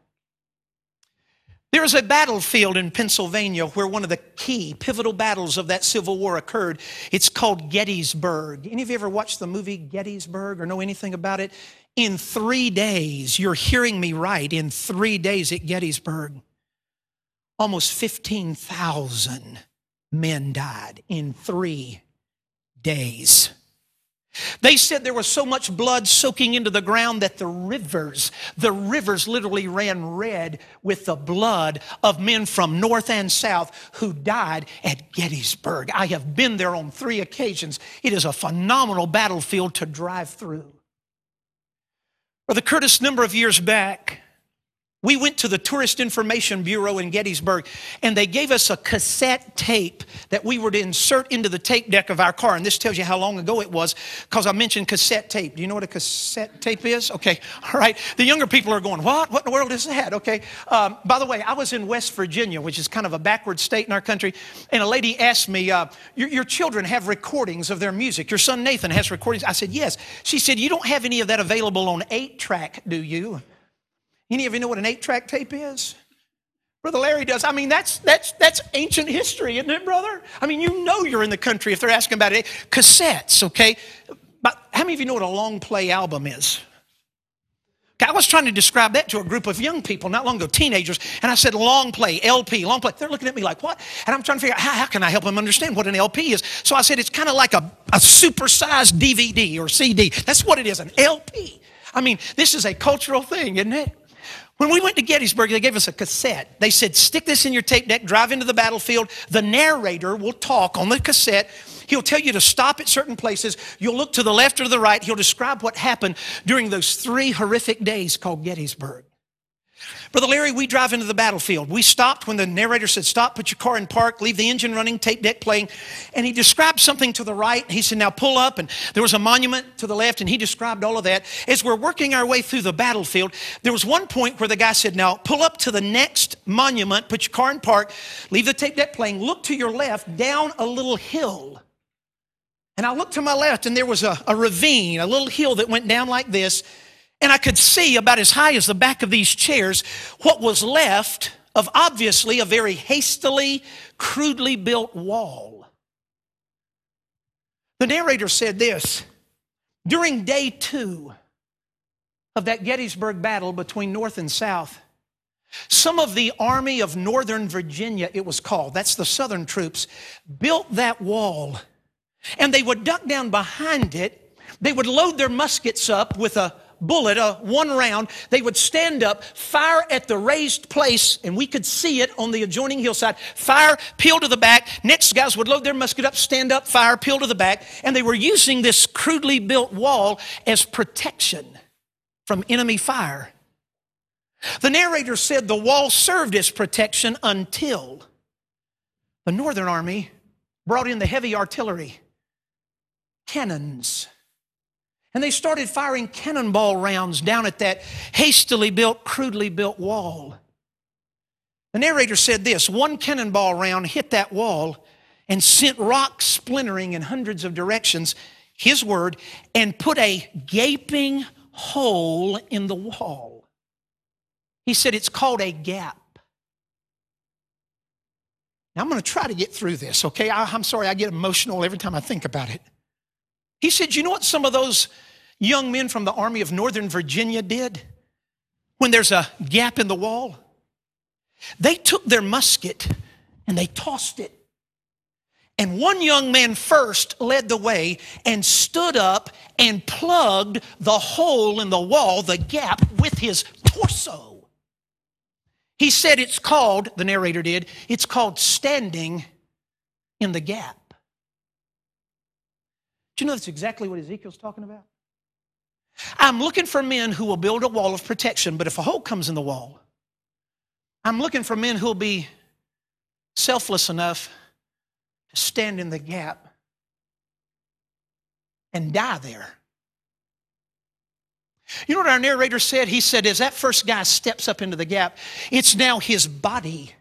There is a battlefield in Pennsylvania where one of the key pivotal battles of that Civil War occurred. It's called Gettysburg. Any of you ever watched the movie Gettysburg or know anything about it? In three days, you're hearing me right, in three days at Gettysburg, almost 15,000 men died in three days. They said there was so much blood soaking into the ground that the rivers, the rivers literally ran red with the blood of men from north and south who died at Gettysburg. I have been there on three occasions. It is a phenomenal battlefield to drive through. Brother Curtis, number of years back, we went to the Tourist Information Bureau in Gettysburg and they gave us a cassette tape that we were to insert into the tape deck of our car. And this tells you how long ago it was because I mentioned cassette tape. Do you know what a cassette tape is? Okay, all right. The younger people are going, What? What in the world is that? Okay. Um, by the way, I was in West Virginia, which is kind of a backward state in our country, and a lady asked me, uh, your, your children have recordings of their music. Your son Nathan has recordings. I said, Yes. She said, You don't have any of that available on eight track, do you? Any of you know what an eight track tape is? Brother Larry does. I mean, that's that's that's ancient history, isn't it, brother? I mean, you know you're in the country if they're asking about it. Cassettes, okay? But how many of you know what a long play album is? I was trying to describe that to a group of young people not long ago, teenagers, and I said long play, LP, long play. They're looking at me like, what? And I'm trying to figure out how, how can I help them understand what an LP is. So I said it's kind of like a, a supersized DVD or CD. That's what it is, an LP. I mean, this is a cultural thing, isn't it? When we went to Gettysburg, they gave us a cassette. They said, stick this in your tape deck, drive into the battlefield. The narrator will talk on the cassette. He'll tell you to stop at certain places. You'll look to the left or the right. He'll describe what happened during those three horrific days called Gettysburg. Brother Larry, we drive into the battlefield. We stopped when the narrator said, Stop, put your car in park, leave the engine running, tape deck playing. And he described something to the right. He said, Now pull up. And there was a monument to the left, and he described all of that. As we're working our way through the battlefield, there was one point where the guy said, Now pull up to the next monument, put your car in park, leave the tape deck playing, look to your left, down a little hill. And I looked to my left, and there was a, a ravine, a little hill that went down like this. And I could see about as high as the back of these chairs what was left of obviously a very hastily, crudely built wall. The narrator said this during day two of that Gettysburg battle between North and South, some of the Army of Northern Virginia, it was called, that's the Southern troops, built that wall. And they would duck down behind it. They would load their muskets up with a bullet, a one round, they would stand up, fire at the raised place, and we could see it on the adjoining hillside. Fire, peel to the back. Next guys would load their musket up, stand up, fire, peel to the back. And they were using this crudely built wall as protection from enemy fire. The narrator said the wall served as protection until the Northern Army brought in the heavy artillery, cannons, and they started firing cannonball rounds down at that hastily built, crudely built wall. The narrator said this one cannonball round hit that wall and sent rocks splintering in hundreds of directions, his word, and put a gaping hole in the wall. He said it's called a gap. Now I'm going to try to get through this, okay? I, am sorry, I get emotional every time I think about it. He said, You know what some of those young men from the Army of Northern Virginia did when there's a gap in the wall? They took their musket and they tossed it. And one young man first led the way and stood up and plugged the hole in the wall, the gap, with his torso. He said it's called, the narrator did, it's called standing in the gap. Do you know that's exactly what Ezekiel's talking about? I'm looking for men who will build a wall of protection, but if a hole comes in the wall, I'm looking for men who will be selfless enough to stand in the gap and die there. You know what our narrator said? He said, as that first guy steps up into the gap, it's now his body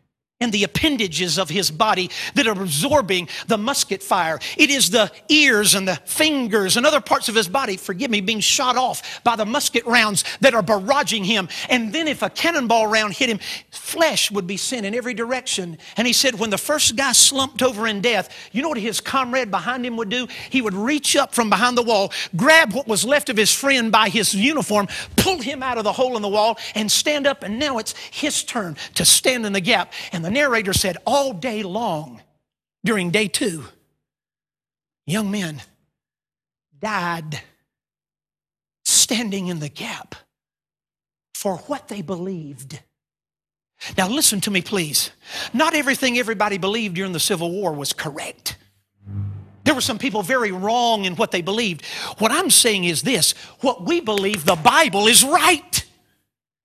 and the appendages of his body that are absorbing the musket fire. It is the ears and the fingers and other parts of his body, forgive me, being shot off by the musket rounds that are barraging him. And then if a cannonball round hit him, flesh would be sent in every direction. And he said, when the first guy slumped over in death, you know what his comrade behind him would do? He would reach up from behind the wall, grab what was left of his friend by his uniform, pull him out of the hole in the wall, and stand up. And now it's his turn to stand in the gap. And the narrator said, all day long during day two, young men died standing in the gap for what they believed. Now, listen to me, please. Not everything everybody believed during the Civil War was correct. There were some people very wrong in what they believed. What I'm saying is this what we believe, the Bible is right.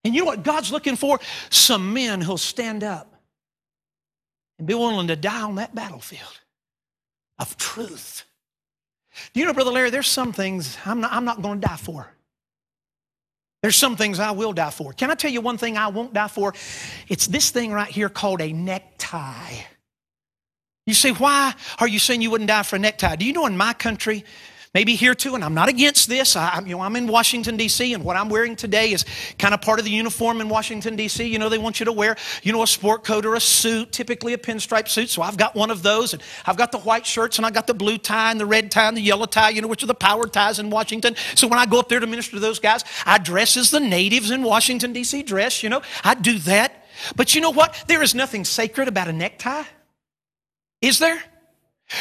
And you know what God's looking for? Some men who'll stand up and be willing to die on that battlefield of truth. Do you know, Brother Larry, there's some things I'm not, I'm not going to die for. There's some things I will die for. Can I tell you one thing I won't die for? It's this thing right here called a necktie. You say, why are you saying you wouldn't die for a necktie? Do you know in my country, maybe here too, and I'm not against this. I, you know, I'm in Washington, D.C., and what I'm wearing today is kind of part of the uniform in Washington, D.C. You know, they want you to wear, you know, a sport coat or a suit, typically a pinstripe suit. So I've got one of those, and I've got the white shirts, and I've got the blue tie, and the red tie, and the yellow tie, you know, which are the power ties in Washington. So when I go up there to minister to those guys, I dress as the natives in Washington, D.C. dress, you know, I do that. But you know what? There is nothing sacred about a necktie. Is there?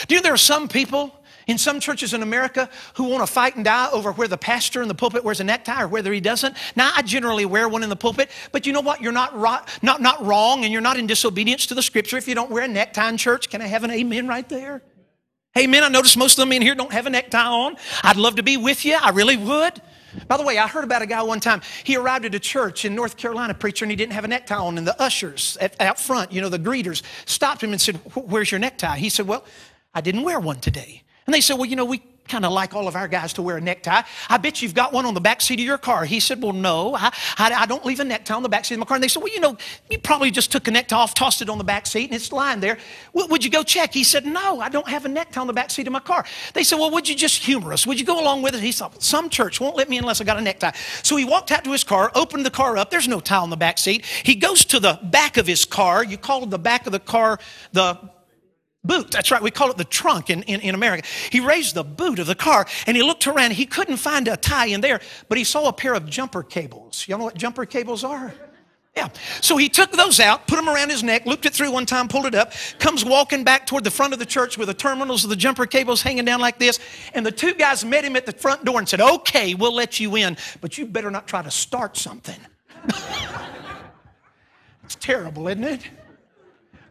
Do you know there are some people in some churches in America who want to fight and die over where the pastor in the pulpit wears a necktie or whether he doesn't. Now, I generally wear one in the pulpit, but you know what? You're not, ro- not, not wrong and you're not in disobedience to the scripture if you don't wear a necktie in church. Can I have an amen right there? Amen. I notice most of them in here don't have a necktie on. I'd love to be with you. I really would. By the way, I heard about a guy one time. He arrived at a church in North Carolina, preacher, and he didn't have a necktie on. And the ushers at, out front, you know, the greeters, stopped him and said, Where's your necktie? He said, Well, I didn't wear one today. And they said, Well, you know, we kind of like all of our guys to wear a necktie. I bet you've got one on the back seat of your car. He said, Well, no, I, I, I, don't leave a necktie on the back seat of my car. And they said, Well, you know, you probably just took a necktie off, tossed it on the back seat, and it's lying there. Well, would you go check? He said, No, I don't have a necktie on the back seat of my car. They said, Well, would you just humor us? Would you go along with it? He thought, Some church won't let me unless I got a necktie. So he walked out to his car, opened the car up. There's no tie on the back seat. He goes to the back of his car. You call the back of the car the boot. That's right, we call it the trunk in, in, in, America. He raised the boot of the car and he looked around. He couldn't find a tie in there, but he saw a pair of jumper cables. Y'all know what jumper cables are? Yeah. So he took those out, put them around his neck, looped it through one time, pulled it up, comes walking back toward the front of the church with the terminals of the jumper cables hanging down like this. And the two guys met him at the front door and said, Okay, we'll let you in, but you better not try to start something. it's terrible, isn't it?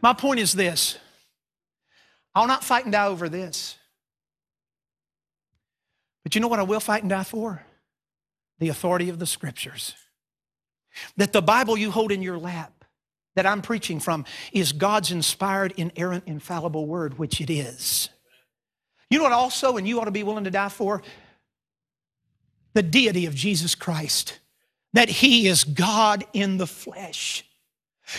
My point is this I'll not fight and die over this. But you know what I will fight and die for? The authority of the scriptures. That the Bible you hold in your lap, that I'm preaching from, is God's inspired, inerrant, infallible word, which it is. You know what also, and you ought to be willing to die for? The deity of Jesus Christ, that He is God in the flesh.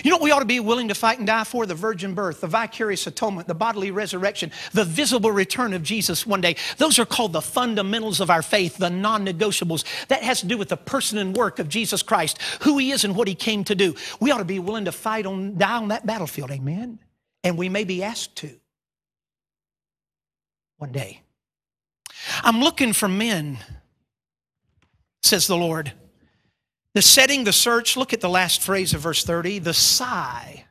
You know we ought to be willing to fight and die for? The virgin birth, the vicarious atonement, the bodily resurrection, the visible return of Jesus one day. Those are called the fundamentals of our faith, the non negotiables. That has to do with the person and work of Jesus Christ, who he is and what he came to do. We ought to be willing to fight on, die on that battlefield, amen? And we may be asked to one day. I'm looking for men, says the Lord the setting, the search, look at the last phrase of verse 30, the sigh.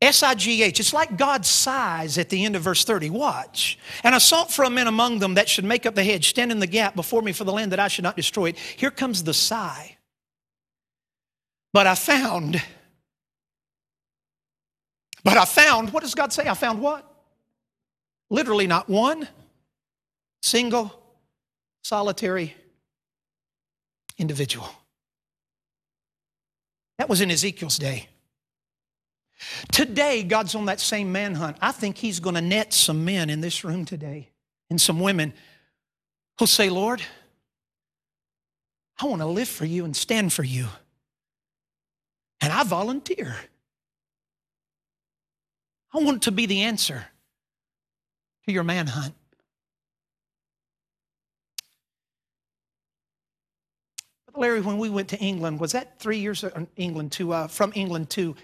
S I G H. It's like God sighs at the end of verse 30. Watch. And I sought for a man among them that should make up the hedge, stand in the gap before me for the land that I should not destroy it. Here comes the sigh. But I found, but I found, what does God say? I found what? Literally not one single solitary individual. That was in Ezekiel's day. Today, God's on that same manhunt. I think He's going to net some men in this room today and some women who'll say, Lord, I want to live for you and stand for you. And I volunteer. I want to be the answer to your manhunt. Larry, when we went to England, was that three years ago? England to uh, from England to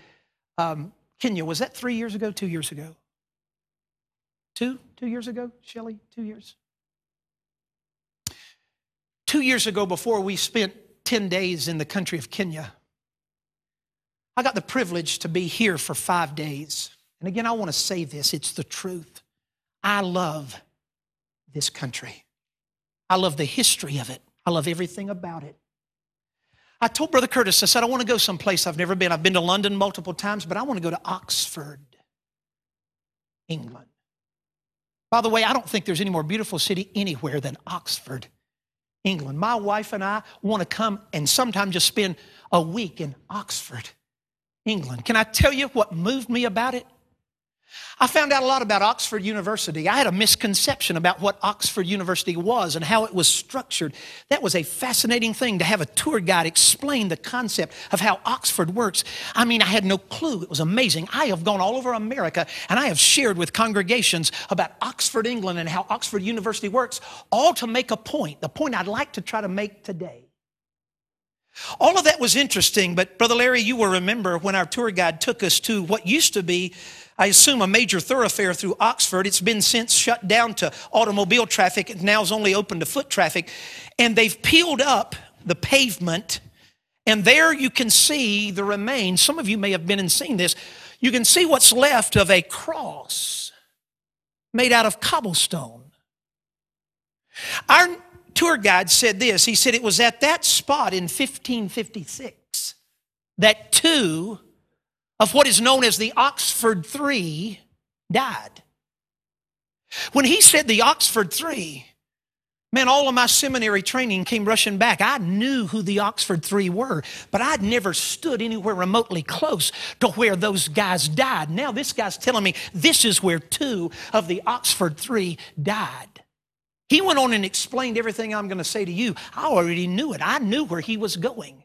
um, Kenya? Was that three years ago? Two years ago? Two two years ago, Shelley? Two years. Two years ago, before we spent ten days in the country of Kenya, I got the privilege to be here for five days. And again, I want to say this: it's the truth. I love this country. I love the history of it. I love everything about it. I told Brother Curtis, I said, I want to go someplace I've never been. I've been to London multiple times, but I want to go to Oxford, England. By the way, I don't think there's any more beautiful city anywhere than Oxford, England. My wife and I want to come and sometime just spend a week in Oxford, England. Can I tell you what moved me about it? I found out a lot about Oxford University. I had a misconception about what Oxford University was and how it was structured. That was a fascinating thing to have a tour guide explain the concept of how Oxford works. I mean, I had no clue. It was amazing. I have gone all over America and I have shared with congregations about Oxford, England, and how Oxford University works, all to make a point, the point I'd like to try to make today. All of that was interesting, but Brother Larry, you will remember when our tour guide took us to what used to be I assume, a major thoroughfare through Oxford. It's been since shut down to automobile traffic. It now is only open to foot traffic. And they've peeled up the pavement, and there you can see the remains. Some of you may have been and seen this. You can see what's left of a cross made out of cobblestone. Our tour guide said this. He said it was at that spot in 1556 that two of what is known as the Oxford Three died. When he said the Oxford Three, man, all of my seminary training came rushing back. I knew who the Oxford Three were, but I'd never stood anywhere remotely close to where those guys died. Now this guy's telling me this is where two of the Oxford Three died. He went on and explained everything I'm going to say to you. I already knew it. I knew where he was going.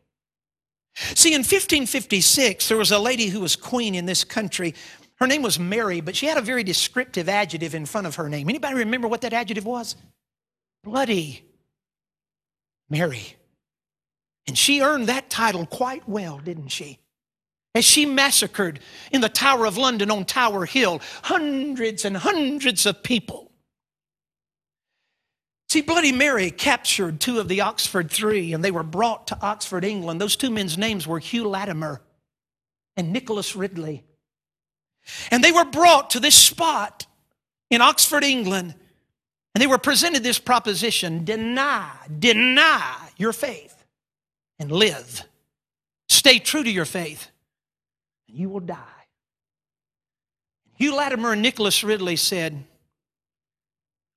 See, in 1556, there was a lady who was queen in this country. Her name was Mary, but she had a very descriptive adjective in front of her name. Anybody remember what that adjective was? Bloody Mary. And she earned that title quite well, didn't she? As she massacred in the Tower of London on Tower Hill hundreds and hundreds of people. See, Bloody Mary captured two of the Oxford Three, and they were brought to Oxford, England. Those two men's names were Hugh Latimer and Nicholas Ridley. And they were brought to this spot in Oxford, England, and they were presented this proposition deny, deny your faith and live. Stay true to your faith, and you will die. Hugh Latimer and Nicholas Ridley said,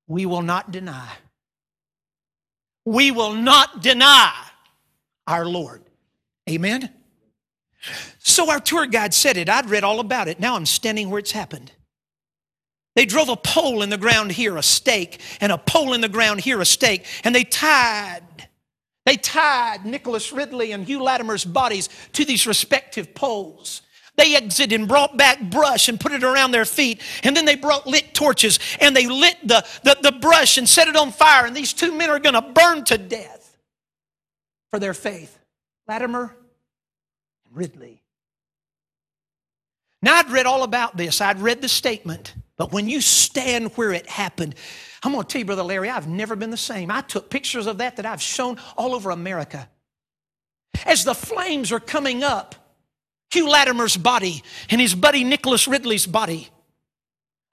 We will not deny we will not deny our Lord. Amen? So our tour guide said it. I'd read all about it. Now I'm standing where it's happened. They drove a pole in the ground here, a stake, and a pole in the ground here, a stake, and they tied. They tied Nicholas Ridley and Hugh Latimer's bodies to these respective poles. They exited and brought back brush and put it around their feet. And then they brought lit torches and they lit the, the, the brush and set it on fire. And these two men are going to burn to death for their faith Latimer and Ridley. Now, I'd read all about this, I'd read the statement. But when you stand where it happened, I'm going to tell you, Brother Larry, I've never been the same. I took pictures of that that I've shown all over America. As the flames are coming up, Hugh Latimer's body and his buddy Nicholas Ridley's body.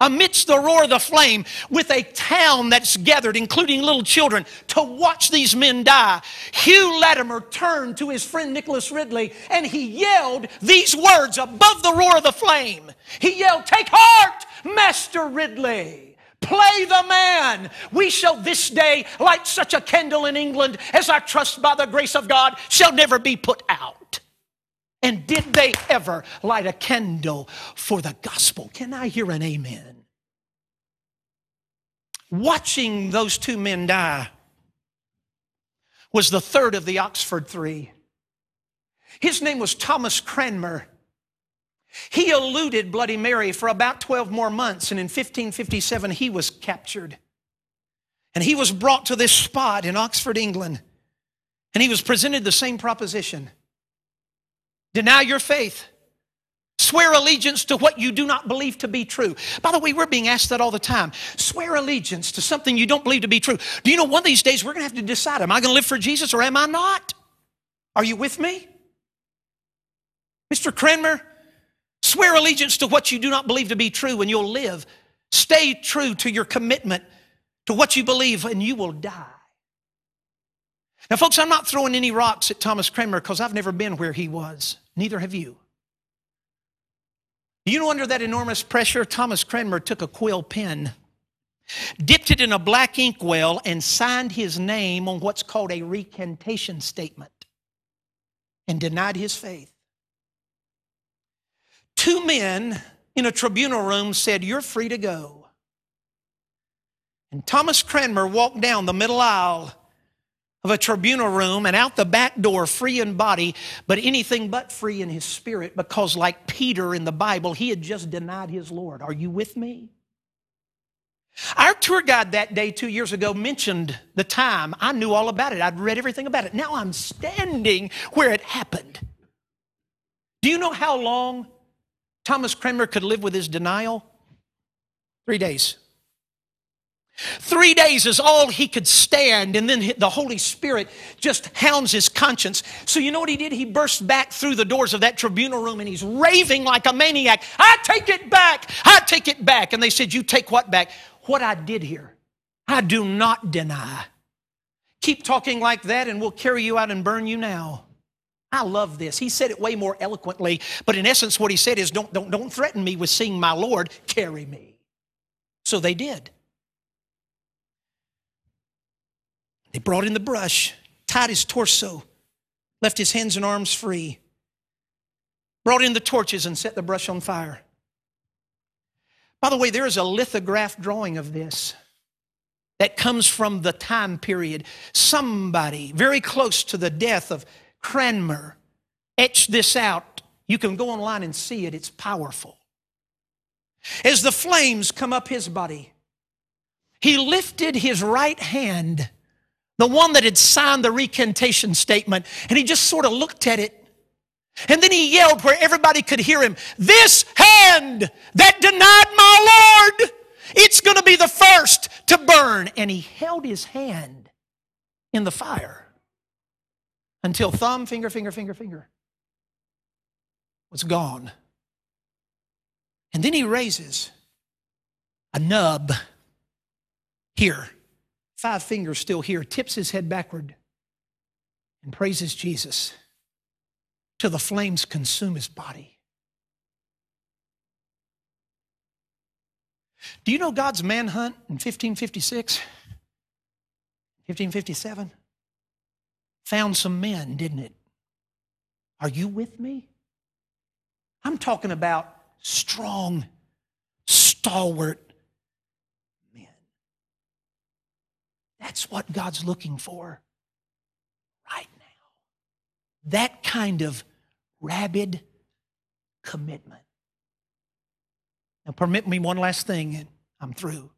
Amidst the roar of the flame, with a town that's gathered, including little children, to watch these men die, Hugh Latimer turned to his friend Nicholas Ridley and he yelled these words above the roar of the flame. He yelled, Take heart, Master Ridley. Play the man. We shall this day light such a candle in England as I trust by the grace of God shall never be put out. And did they ever light a candle for the gospel? Can I hear an amen? Watching those two men die was the third of the Oxford Three. His name was Thomas Cranmer. He eluded Bloody Mary for about 12 more months, and in 1557 he was captured. And he was brought to this spot in Oxford, England, and he was presented the same proposition. Deny your faith. Swear allegiance to what you do not believe to be true. By the way, we're being asked that all the time. Swear allegiance to something you don't believe to be true. Do you know one of these days we're going to have to decide am I going to live for Jesus or am I not? Are you with me? Mr. Cranmer, swear allegiance to what you do not believe to be true and you'll live. Stay true to your commitment to what you believe and you will die. Now, folks, I'm not throwing any rocks at Thomas Cranmer because I've never been where he was. Neither have you. You know, under that enormous pressure, Thomas Cranmer took a quill pen, dipped it in a black ink well, and signed his name on what's called a recantation statement and denied his faith. Two men in a tribunal room said, You're free to go. And Thomas Cranmer walked down the middle aisle of a tribunal room and out the back door, free in body, but anything but free in his spirit, because like Peter in the Bible, he had just denied his Lord. Are you with me? Our tour guide that day, two years ago, mentioned the time. I knew all about it. I'd read everything about it. Now I'm standing where it happened. Do you know how long Thomas Cranmer could live with his denial? Three days. Three days is all he could stand, and then the Holy Spirit just hounds his conscience. So, you know what he did? He burst back through the doors of that tribunal room and he's raving like a maniac. I take it back! I take it back. And they said, You take what back? What I did here. I do not deny. Keep talking like that, and we'll carry you out and burn you now. I love this. He said it way more eloquently, but in essence, what he said is, Don't, don't, don't threaten me with seeing my Lord, carry me. So they did. They brought in the brush, tied his torso, left his hands and arms free, brought in the torches, and set the brush on fire. By the way, there is a lithograph drawing of this that comes from the time period. Somebody very close to the death of Cranmer etched this out. You can go online and see it, it's powerful. As the flames come up his body, he lifted his right hand the one that had signed the recantation statement, and he just sort of looked at it. And then he yelled where everybody could hear him This hand that denied my Lord, it's going to be the first to burn. And he held his hand in the fire until thumb, finger, finger, finger, finger was gone. And then he raises a nub here five fingers still here, tips his head backward and praises Jesus till the flames consume his body. Do you know God's manhunt in 1556? 1557? Found some men, didn't it? Are you with me? I'm talking about strong, stalwart That's what God's looking for right now. That kind of rabid commitment. Now, permit me one last thing, and I'm through.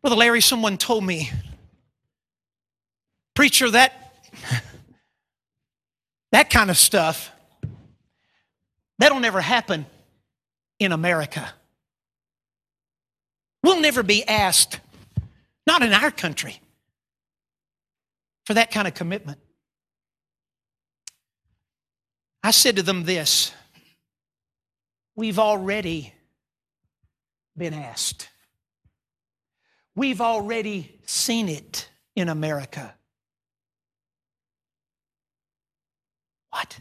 Brother Larry, someone told me, preacher, that, that kind of stuff, that'll never happen in America. We'll never be asked not in our country, for that kind of commitment. I said to them this We've already been asked. We've already seen it in America. What?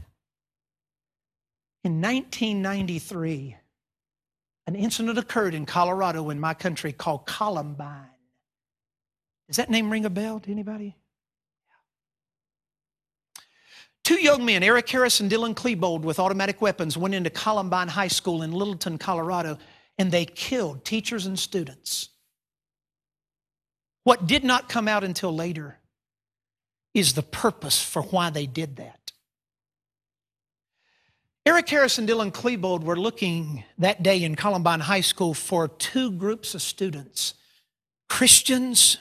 In 1993, an incident occurred in Colorado in my country called Columbine. Does that name ring a bell to anybody? Two young men, Eric Harris and Dylan Klebold, with automatic weapons, went into Columbine High School in Littleton, Colorado, and they killed teachers and students. What did not come out until later is the purpose for why they did that. Eric Harris and Dylan Klebold were looking that day in Columbine High School for two groups of students Christians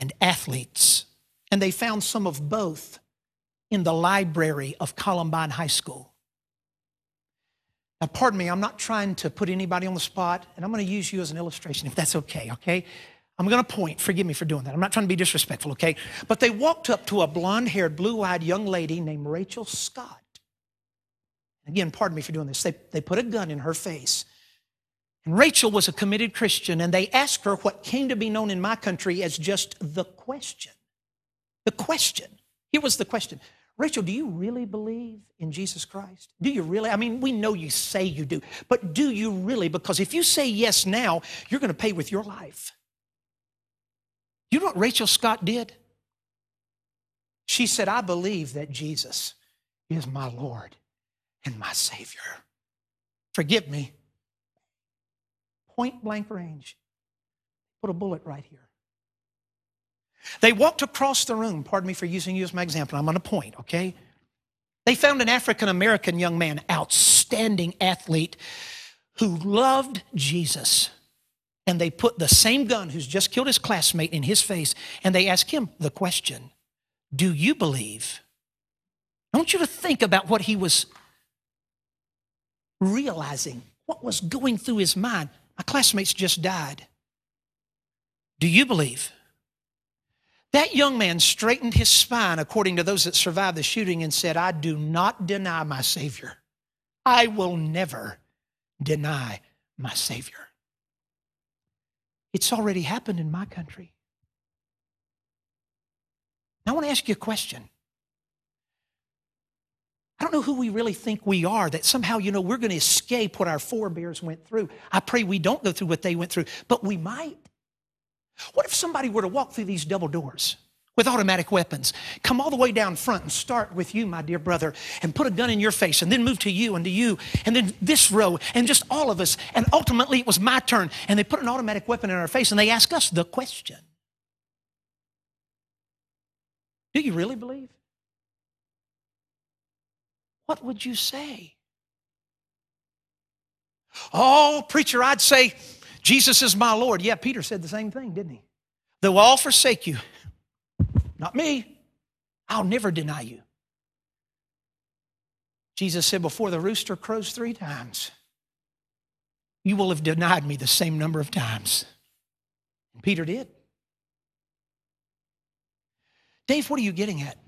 and athletes. And they found some of both in the library of Columbine High School. Now, pardon me, I'm not trying to put anybody on the spot, and I'm going to use you as an illustration if that's okay, okay? I'm going to point. Forgive me for doing that. I'm not trying to be disrespectful, okay? But they walked up to a blonde haired, blue eyed young lady named Rachel Scott. Again, pardon me for doing this. They, they put a gun in her face and Rachel was a committed Christian, and they asked her what came to be known in my country as just the question. The question. Here was the question Rachel, do you really believe in Jesus Christ? Do you really? I mean, we know you say you do, but do you really? Because if you say yes now, you're going to pay with your life. You know what Rachel Scott did? She said, I believe that Jesus is my Lord and my Savior. Forgive me. Point blank range. Put a bullet right here. They walked across the room. Pardon me for using you as my example. I'm on a point, okay? They found an African American young man, outstanding athlete, who loved Jesus. And they put the same gun who's just killed his classmate in his face, and they asked him the question Do you believe? I want you to think about what he was realizing, what was going through his mind. My classmates just died. Do you believe? That young man straightened his spine, according to those that survived the shooting, and said, I do not deny my Savior. I will never deny my Savior. It's already happened in my country. I want to ask you a question. I don't know who we really think we are, that somehow, you know, we're going to escape what our forebears went through. I pray we don't go through what they went through, but we might. What if somebody were to walk through these double doors with automatic weapons, come all the way down front and start with you, my dear brother, and put a gun in your face, and then move to you and to you, and then this row, and just all of us, and ultimately it was my turn, and they put an automatic weapon in our face, and they ask us the question Do you really believe? What would you say? Oh, preacher, I'd say, Jesus is my Lord. Yeah, Peter said the same thing, didn't he? Though all forsake you, not me, I'll never deny you. Jesus said, Before the rooster crows three times, you will have denied me the same number of times. And Peter did. Dave, what are you getting at?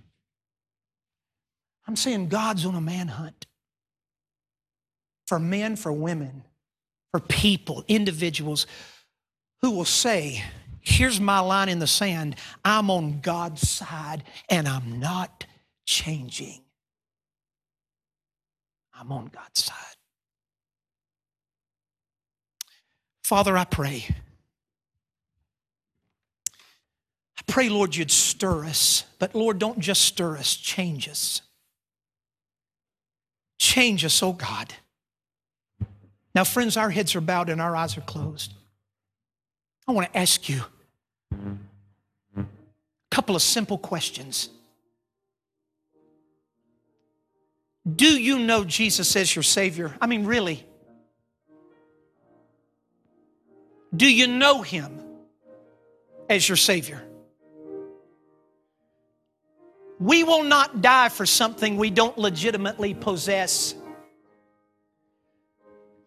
I'm saying God's on a manhunt for men, for women for people, individuals who will say, Here's my line in the sand. I'm on God's side and I'm not changing. I'm on God's side. Father, I pray. I pray, Lord, you'd stir us. But Lord, don't just stir us, change us. Change us, oh God. Now, friends, our heads are bowed and our eyes are closed. I want to ask you a couple of simple questions. Do you know Jesus as your Savior? I mean, really? Do you know Him as your Savior? We will not die for something we don't legitimately possess.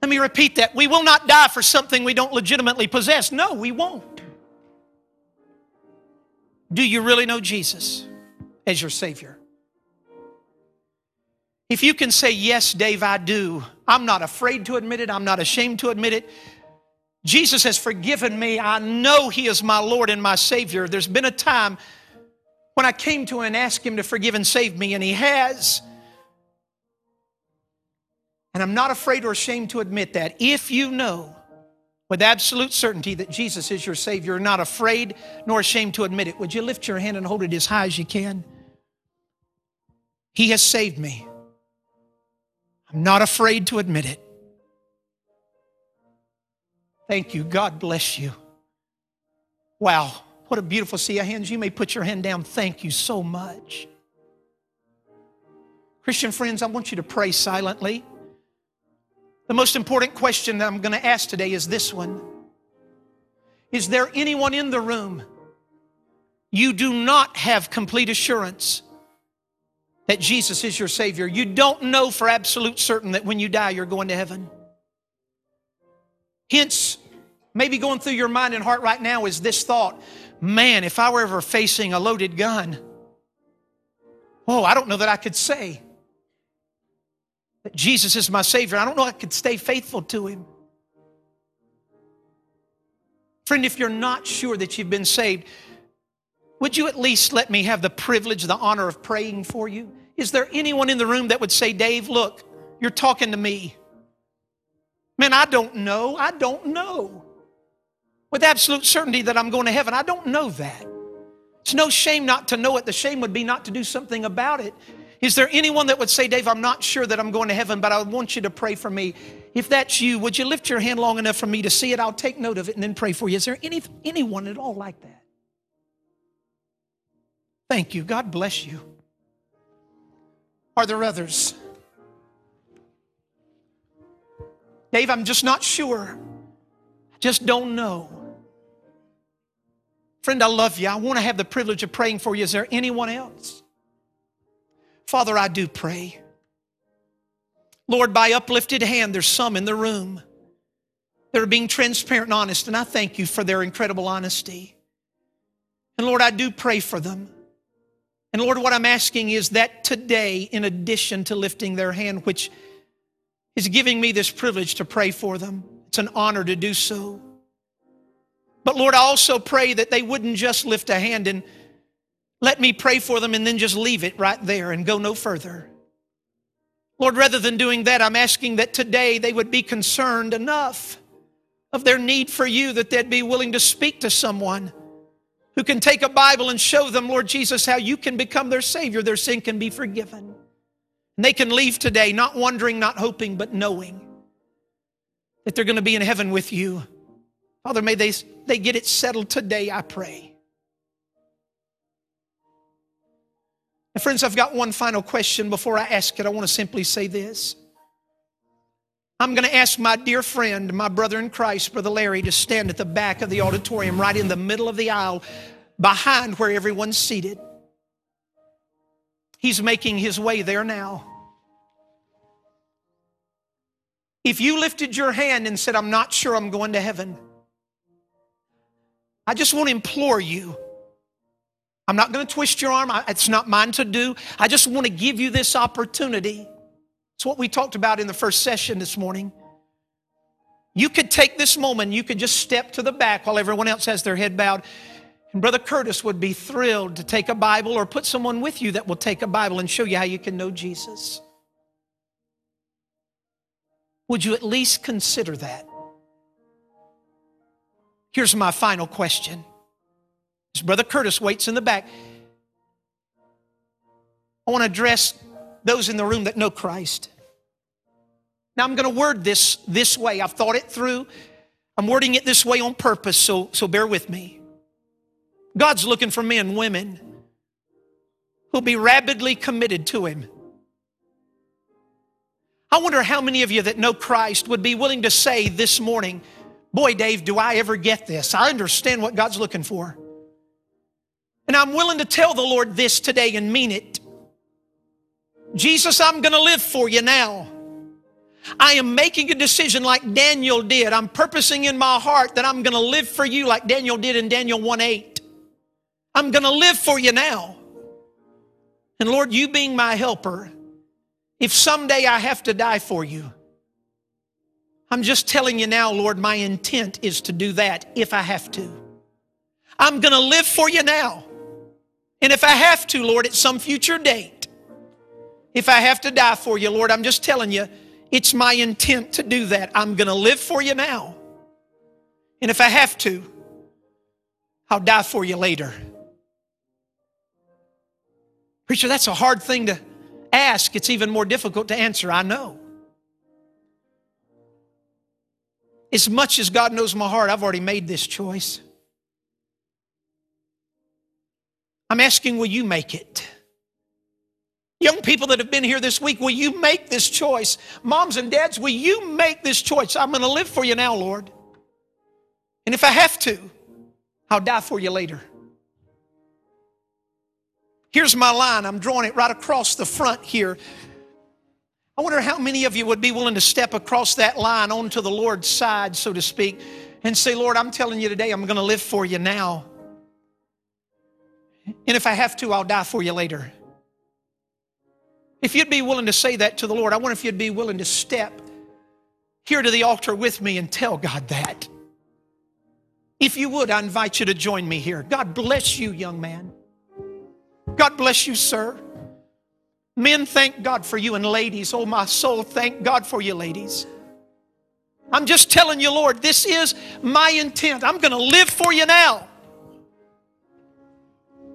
Let me repeat that. We will not die for something we don't legitimately possess. No, we won't. Do you really know Jesus as your Savior? If you can say, Yes, Dave, I do, I'm not afraid to admit it, I'm not ashamed to admit it. Jesus has forgiven me. I know He is my Lord and my Savior. There's been a time when I came to Him and asked Him to forgive and save me, and He has. And I'm not afraid or ashamed to admit that. If you know with absolute certainty that Jesus is your Savior, you're not afraid nor ashamed to admit it, would you lift your hand and hold it as high as you can? He has saved me. I'm not afraid to admit it. Thank you. God bless you. Wow, what a beautiful sea of hands. You may put your hand down. Thank you so much. Christian friends, I want you to pray silently. The most important question that I'm going to ask today is this one Is there anyone in the room you do not have complete assurance that Jesus is your Savior? You don't know for absolute certain that when you die, you're going to heaven. Hence, maybe going through your mind and heart right now is this thought man, if I were ever facing a loaded gun, oh, I don't know that I could say that Jesus is my Savior. I don't know I could stay faithful to Him. Friend, if you're not sure that you've been saved, would you at least let me have the privilege, the honor of praying for you? Is there anyone in the room that would say, Dave, look, you're talking to me? Man, I don't know. I don't know. With absolute certainty that I'm going to heaven, I don't know that. It's no shame not to know it. The shame would be not to do something about it. Is there anyone that would say, Dave, I'm not sure that I'm going to heaven, but I want you to pray for me? If that's you, would you lift your hand long enough for me to see it? I'll take note of it and then pray for you. Is there any, anyone at all like that? Thank you. God bless you. Are there others? Dave, I'm just not sure. Just don't know. Friend, I love you. I want to have the privilege of praying for you. Is there anyone else? Father, I do pray. Lord, by uplifted hand, there's some in the room that are being transparent and honest, and I thank you for their incredible honesty. And Lord, I do pray for them. And Lord, what I'm asking is that today, in addition to lifting their hand, which is giving me this privilege to pray for them, it's an honor to do so. But Lord, I also pray that they wouldn't just lift a hand and let me pray for them and then just leave it right there and go no further. Lord, rather than doing that, I'm asking that today they would be concerned enough of their need for you that they'd be willing to speak to someone who can take a Bible and show them, Lord Jesus, how you can become their Savior. Their sin can be forgiven. And they can leave today not wondering, not hoping, but knowing that they're going to be in heaven with you. Father, may they, they get it settled today, I pray. And friends, I've got one final question before I ask it. I want to simply say this. I'm going to ask my dear friend, my brother in Christ, Brother Larry, to stand at the back of the auditorium, right in the middle of the aisle, behind where everyone's seated. He's making his way there now. If you lifted your hand and said, I'm not sure I'm going to heaven, I just want to implore you I'm not going to twist your arm. It's not mine to do. I just want to give you this opportunity. It's what we talked about in the first session this morning. You could take this moment, you could just step to the back while everyone else has their head bowed. And Brother Curtis would be thrilled to take a Bible or put someone with you that will take a Bible and show you how you can know Jesus. Would you at least consider that? Here's my final question. His brother Curtis waits in the back. I want to address those in the room that know Christ. Now I'm going to word this this way. I've thought it through. I'm wording it this way on purpose, so, so bear with me. God's looking for men, women who'll be rabidly committed to Him. I wonder how many of you that know Christ would be willing to say this morning, Boy, Dave, do I ever get this? I understand what God's looking for. And I'm willing to tell the Lord this today and mean it. Jesus, I'm going to live for you now. I am making a decision like Daniel did. I'm purposing in my heart that I'm going to live for you like Daniel did in Daniel 1 8. I'm going to live for you now. And Lord, you being my helper, if someday I have to die for you, I'm just telling you now, Lord, my intent is to do that if I have to. I'm going to live for you now. And if I have to, Lord, at some future date, if I have to die for you, Lord, I'm just telling you, it's my intent to do that. I'm going to live for you now. And if I have to, I'll die for you later. Preacher, that's a hard thing to ask. It's even more difficult to answer, I know. As much as God knows my heart, I've already made this choice. I'm asking, will you make it? Young people that have been here this week, will you make this choice? Moms and dads, will you make this choice? I'm going to live for you now, Lord. And if I have to, I'll die for you later. Here's my line. I'm drawing it right across the front here. I wonder how many of you would be willing to step across that line onto the Lord's side, so to speak, and say, Lord, I'm telling you today, I'm going to live for you now. And if I have to, I'll die for you later. If you'd be willing to say that to the Lord, I wonder if you'd be willing to step here to the altar with me and tell God that. If you would, I invite you to join me here. God bless you, young man. God bless you, sir. Men, thank God for you, and ladies, oh my soul, thank God for you, ladies. I'm just telling you, Lord, this is my intent. I'm going to live for you now.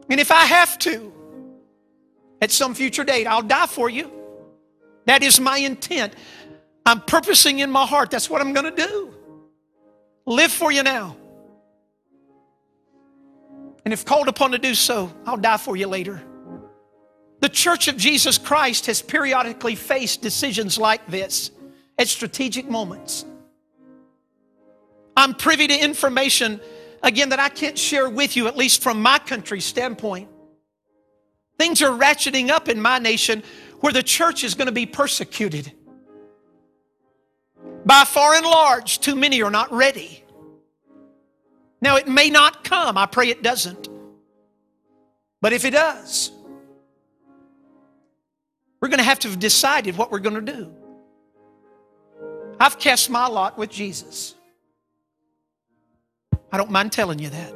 And if I have to, At some future date, I'll die for you. That is my intent. I'm purposing in my heart. That's what I'm going to do. Live for you now. And if called upon to do so, I'll die for you later. The Church of Jesus Christ has periodically faced decisions like this at strategic moments. I'm privy to information, again, that I can't share with you, at least from my country's standpoint. Things are ratcheting up in my nation where the church is going to be persecuted. By far and large, too many are not ready. Now, it may not come. I pray it doesn't. But if it does, we're going to have to have decided what we're going to do. I've cast my lot with Jesus. I don't mind telling you that.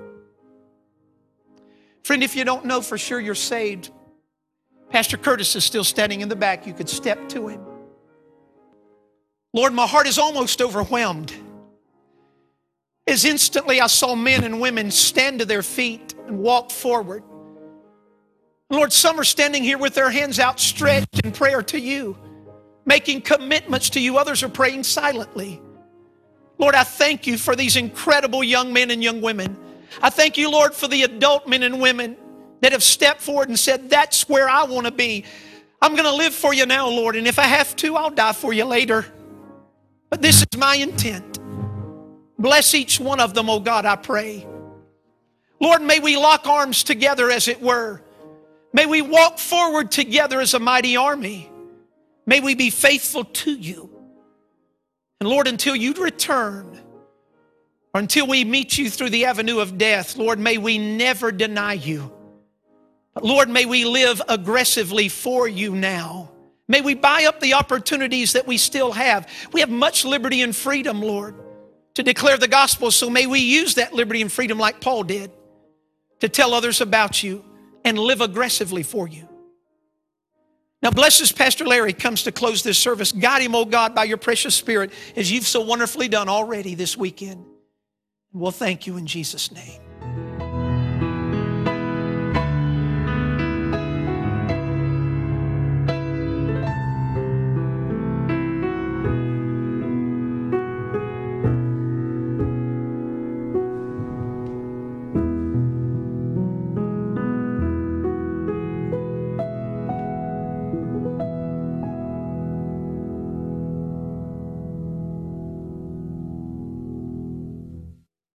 Friend, if you don't know for sure you're saved, Pastor Curtis is still standing in the back. You could step to him. Lord, my heart is almost overwhelmed. As instantly I saw men and women stand to their feet and walk forward. Lord, some are standing here with their hands outstretched in prayer to you, making commitments to you. Others are praying silently. Lord, I thank you for these incredible young men and young women. I thank you, Lord, for the adult men and women that have stepped forward and said, That's where I want to be. I'm going to live for you now, Lord, and if I have to, I'll die for you later. But this is my intent. Bless each one of them, oh God, I pray. Lord, may we lock arms together, as it were. May we walk forward together as a mighty army. May we be faithful to you. And Lord, until you return, or until we meet you through the avenue of death, Lord, may we never deny you. But Lord, may we live aggressively for you now. May we buy up the opportunities that we still have. We have much liberty and freedom, Lord to declare the gospel. So may we use that liberty and freedom like Paul did to tell others about you and live aggressively for you. Now, bless as Pastor Larry comes to close this service. Guide him, oh God, by your precious spirit, as you've so wonderfully done already this weekend. We'll thank you in Jesus' name.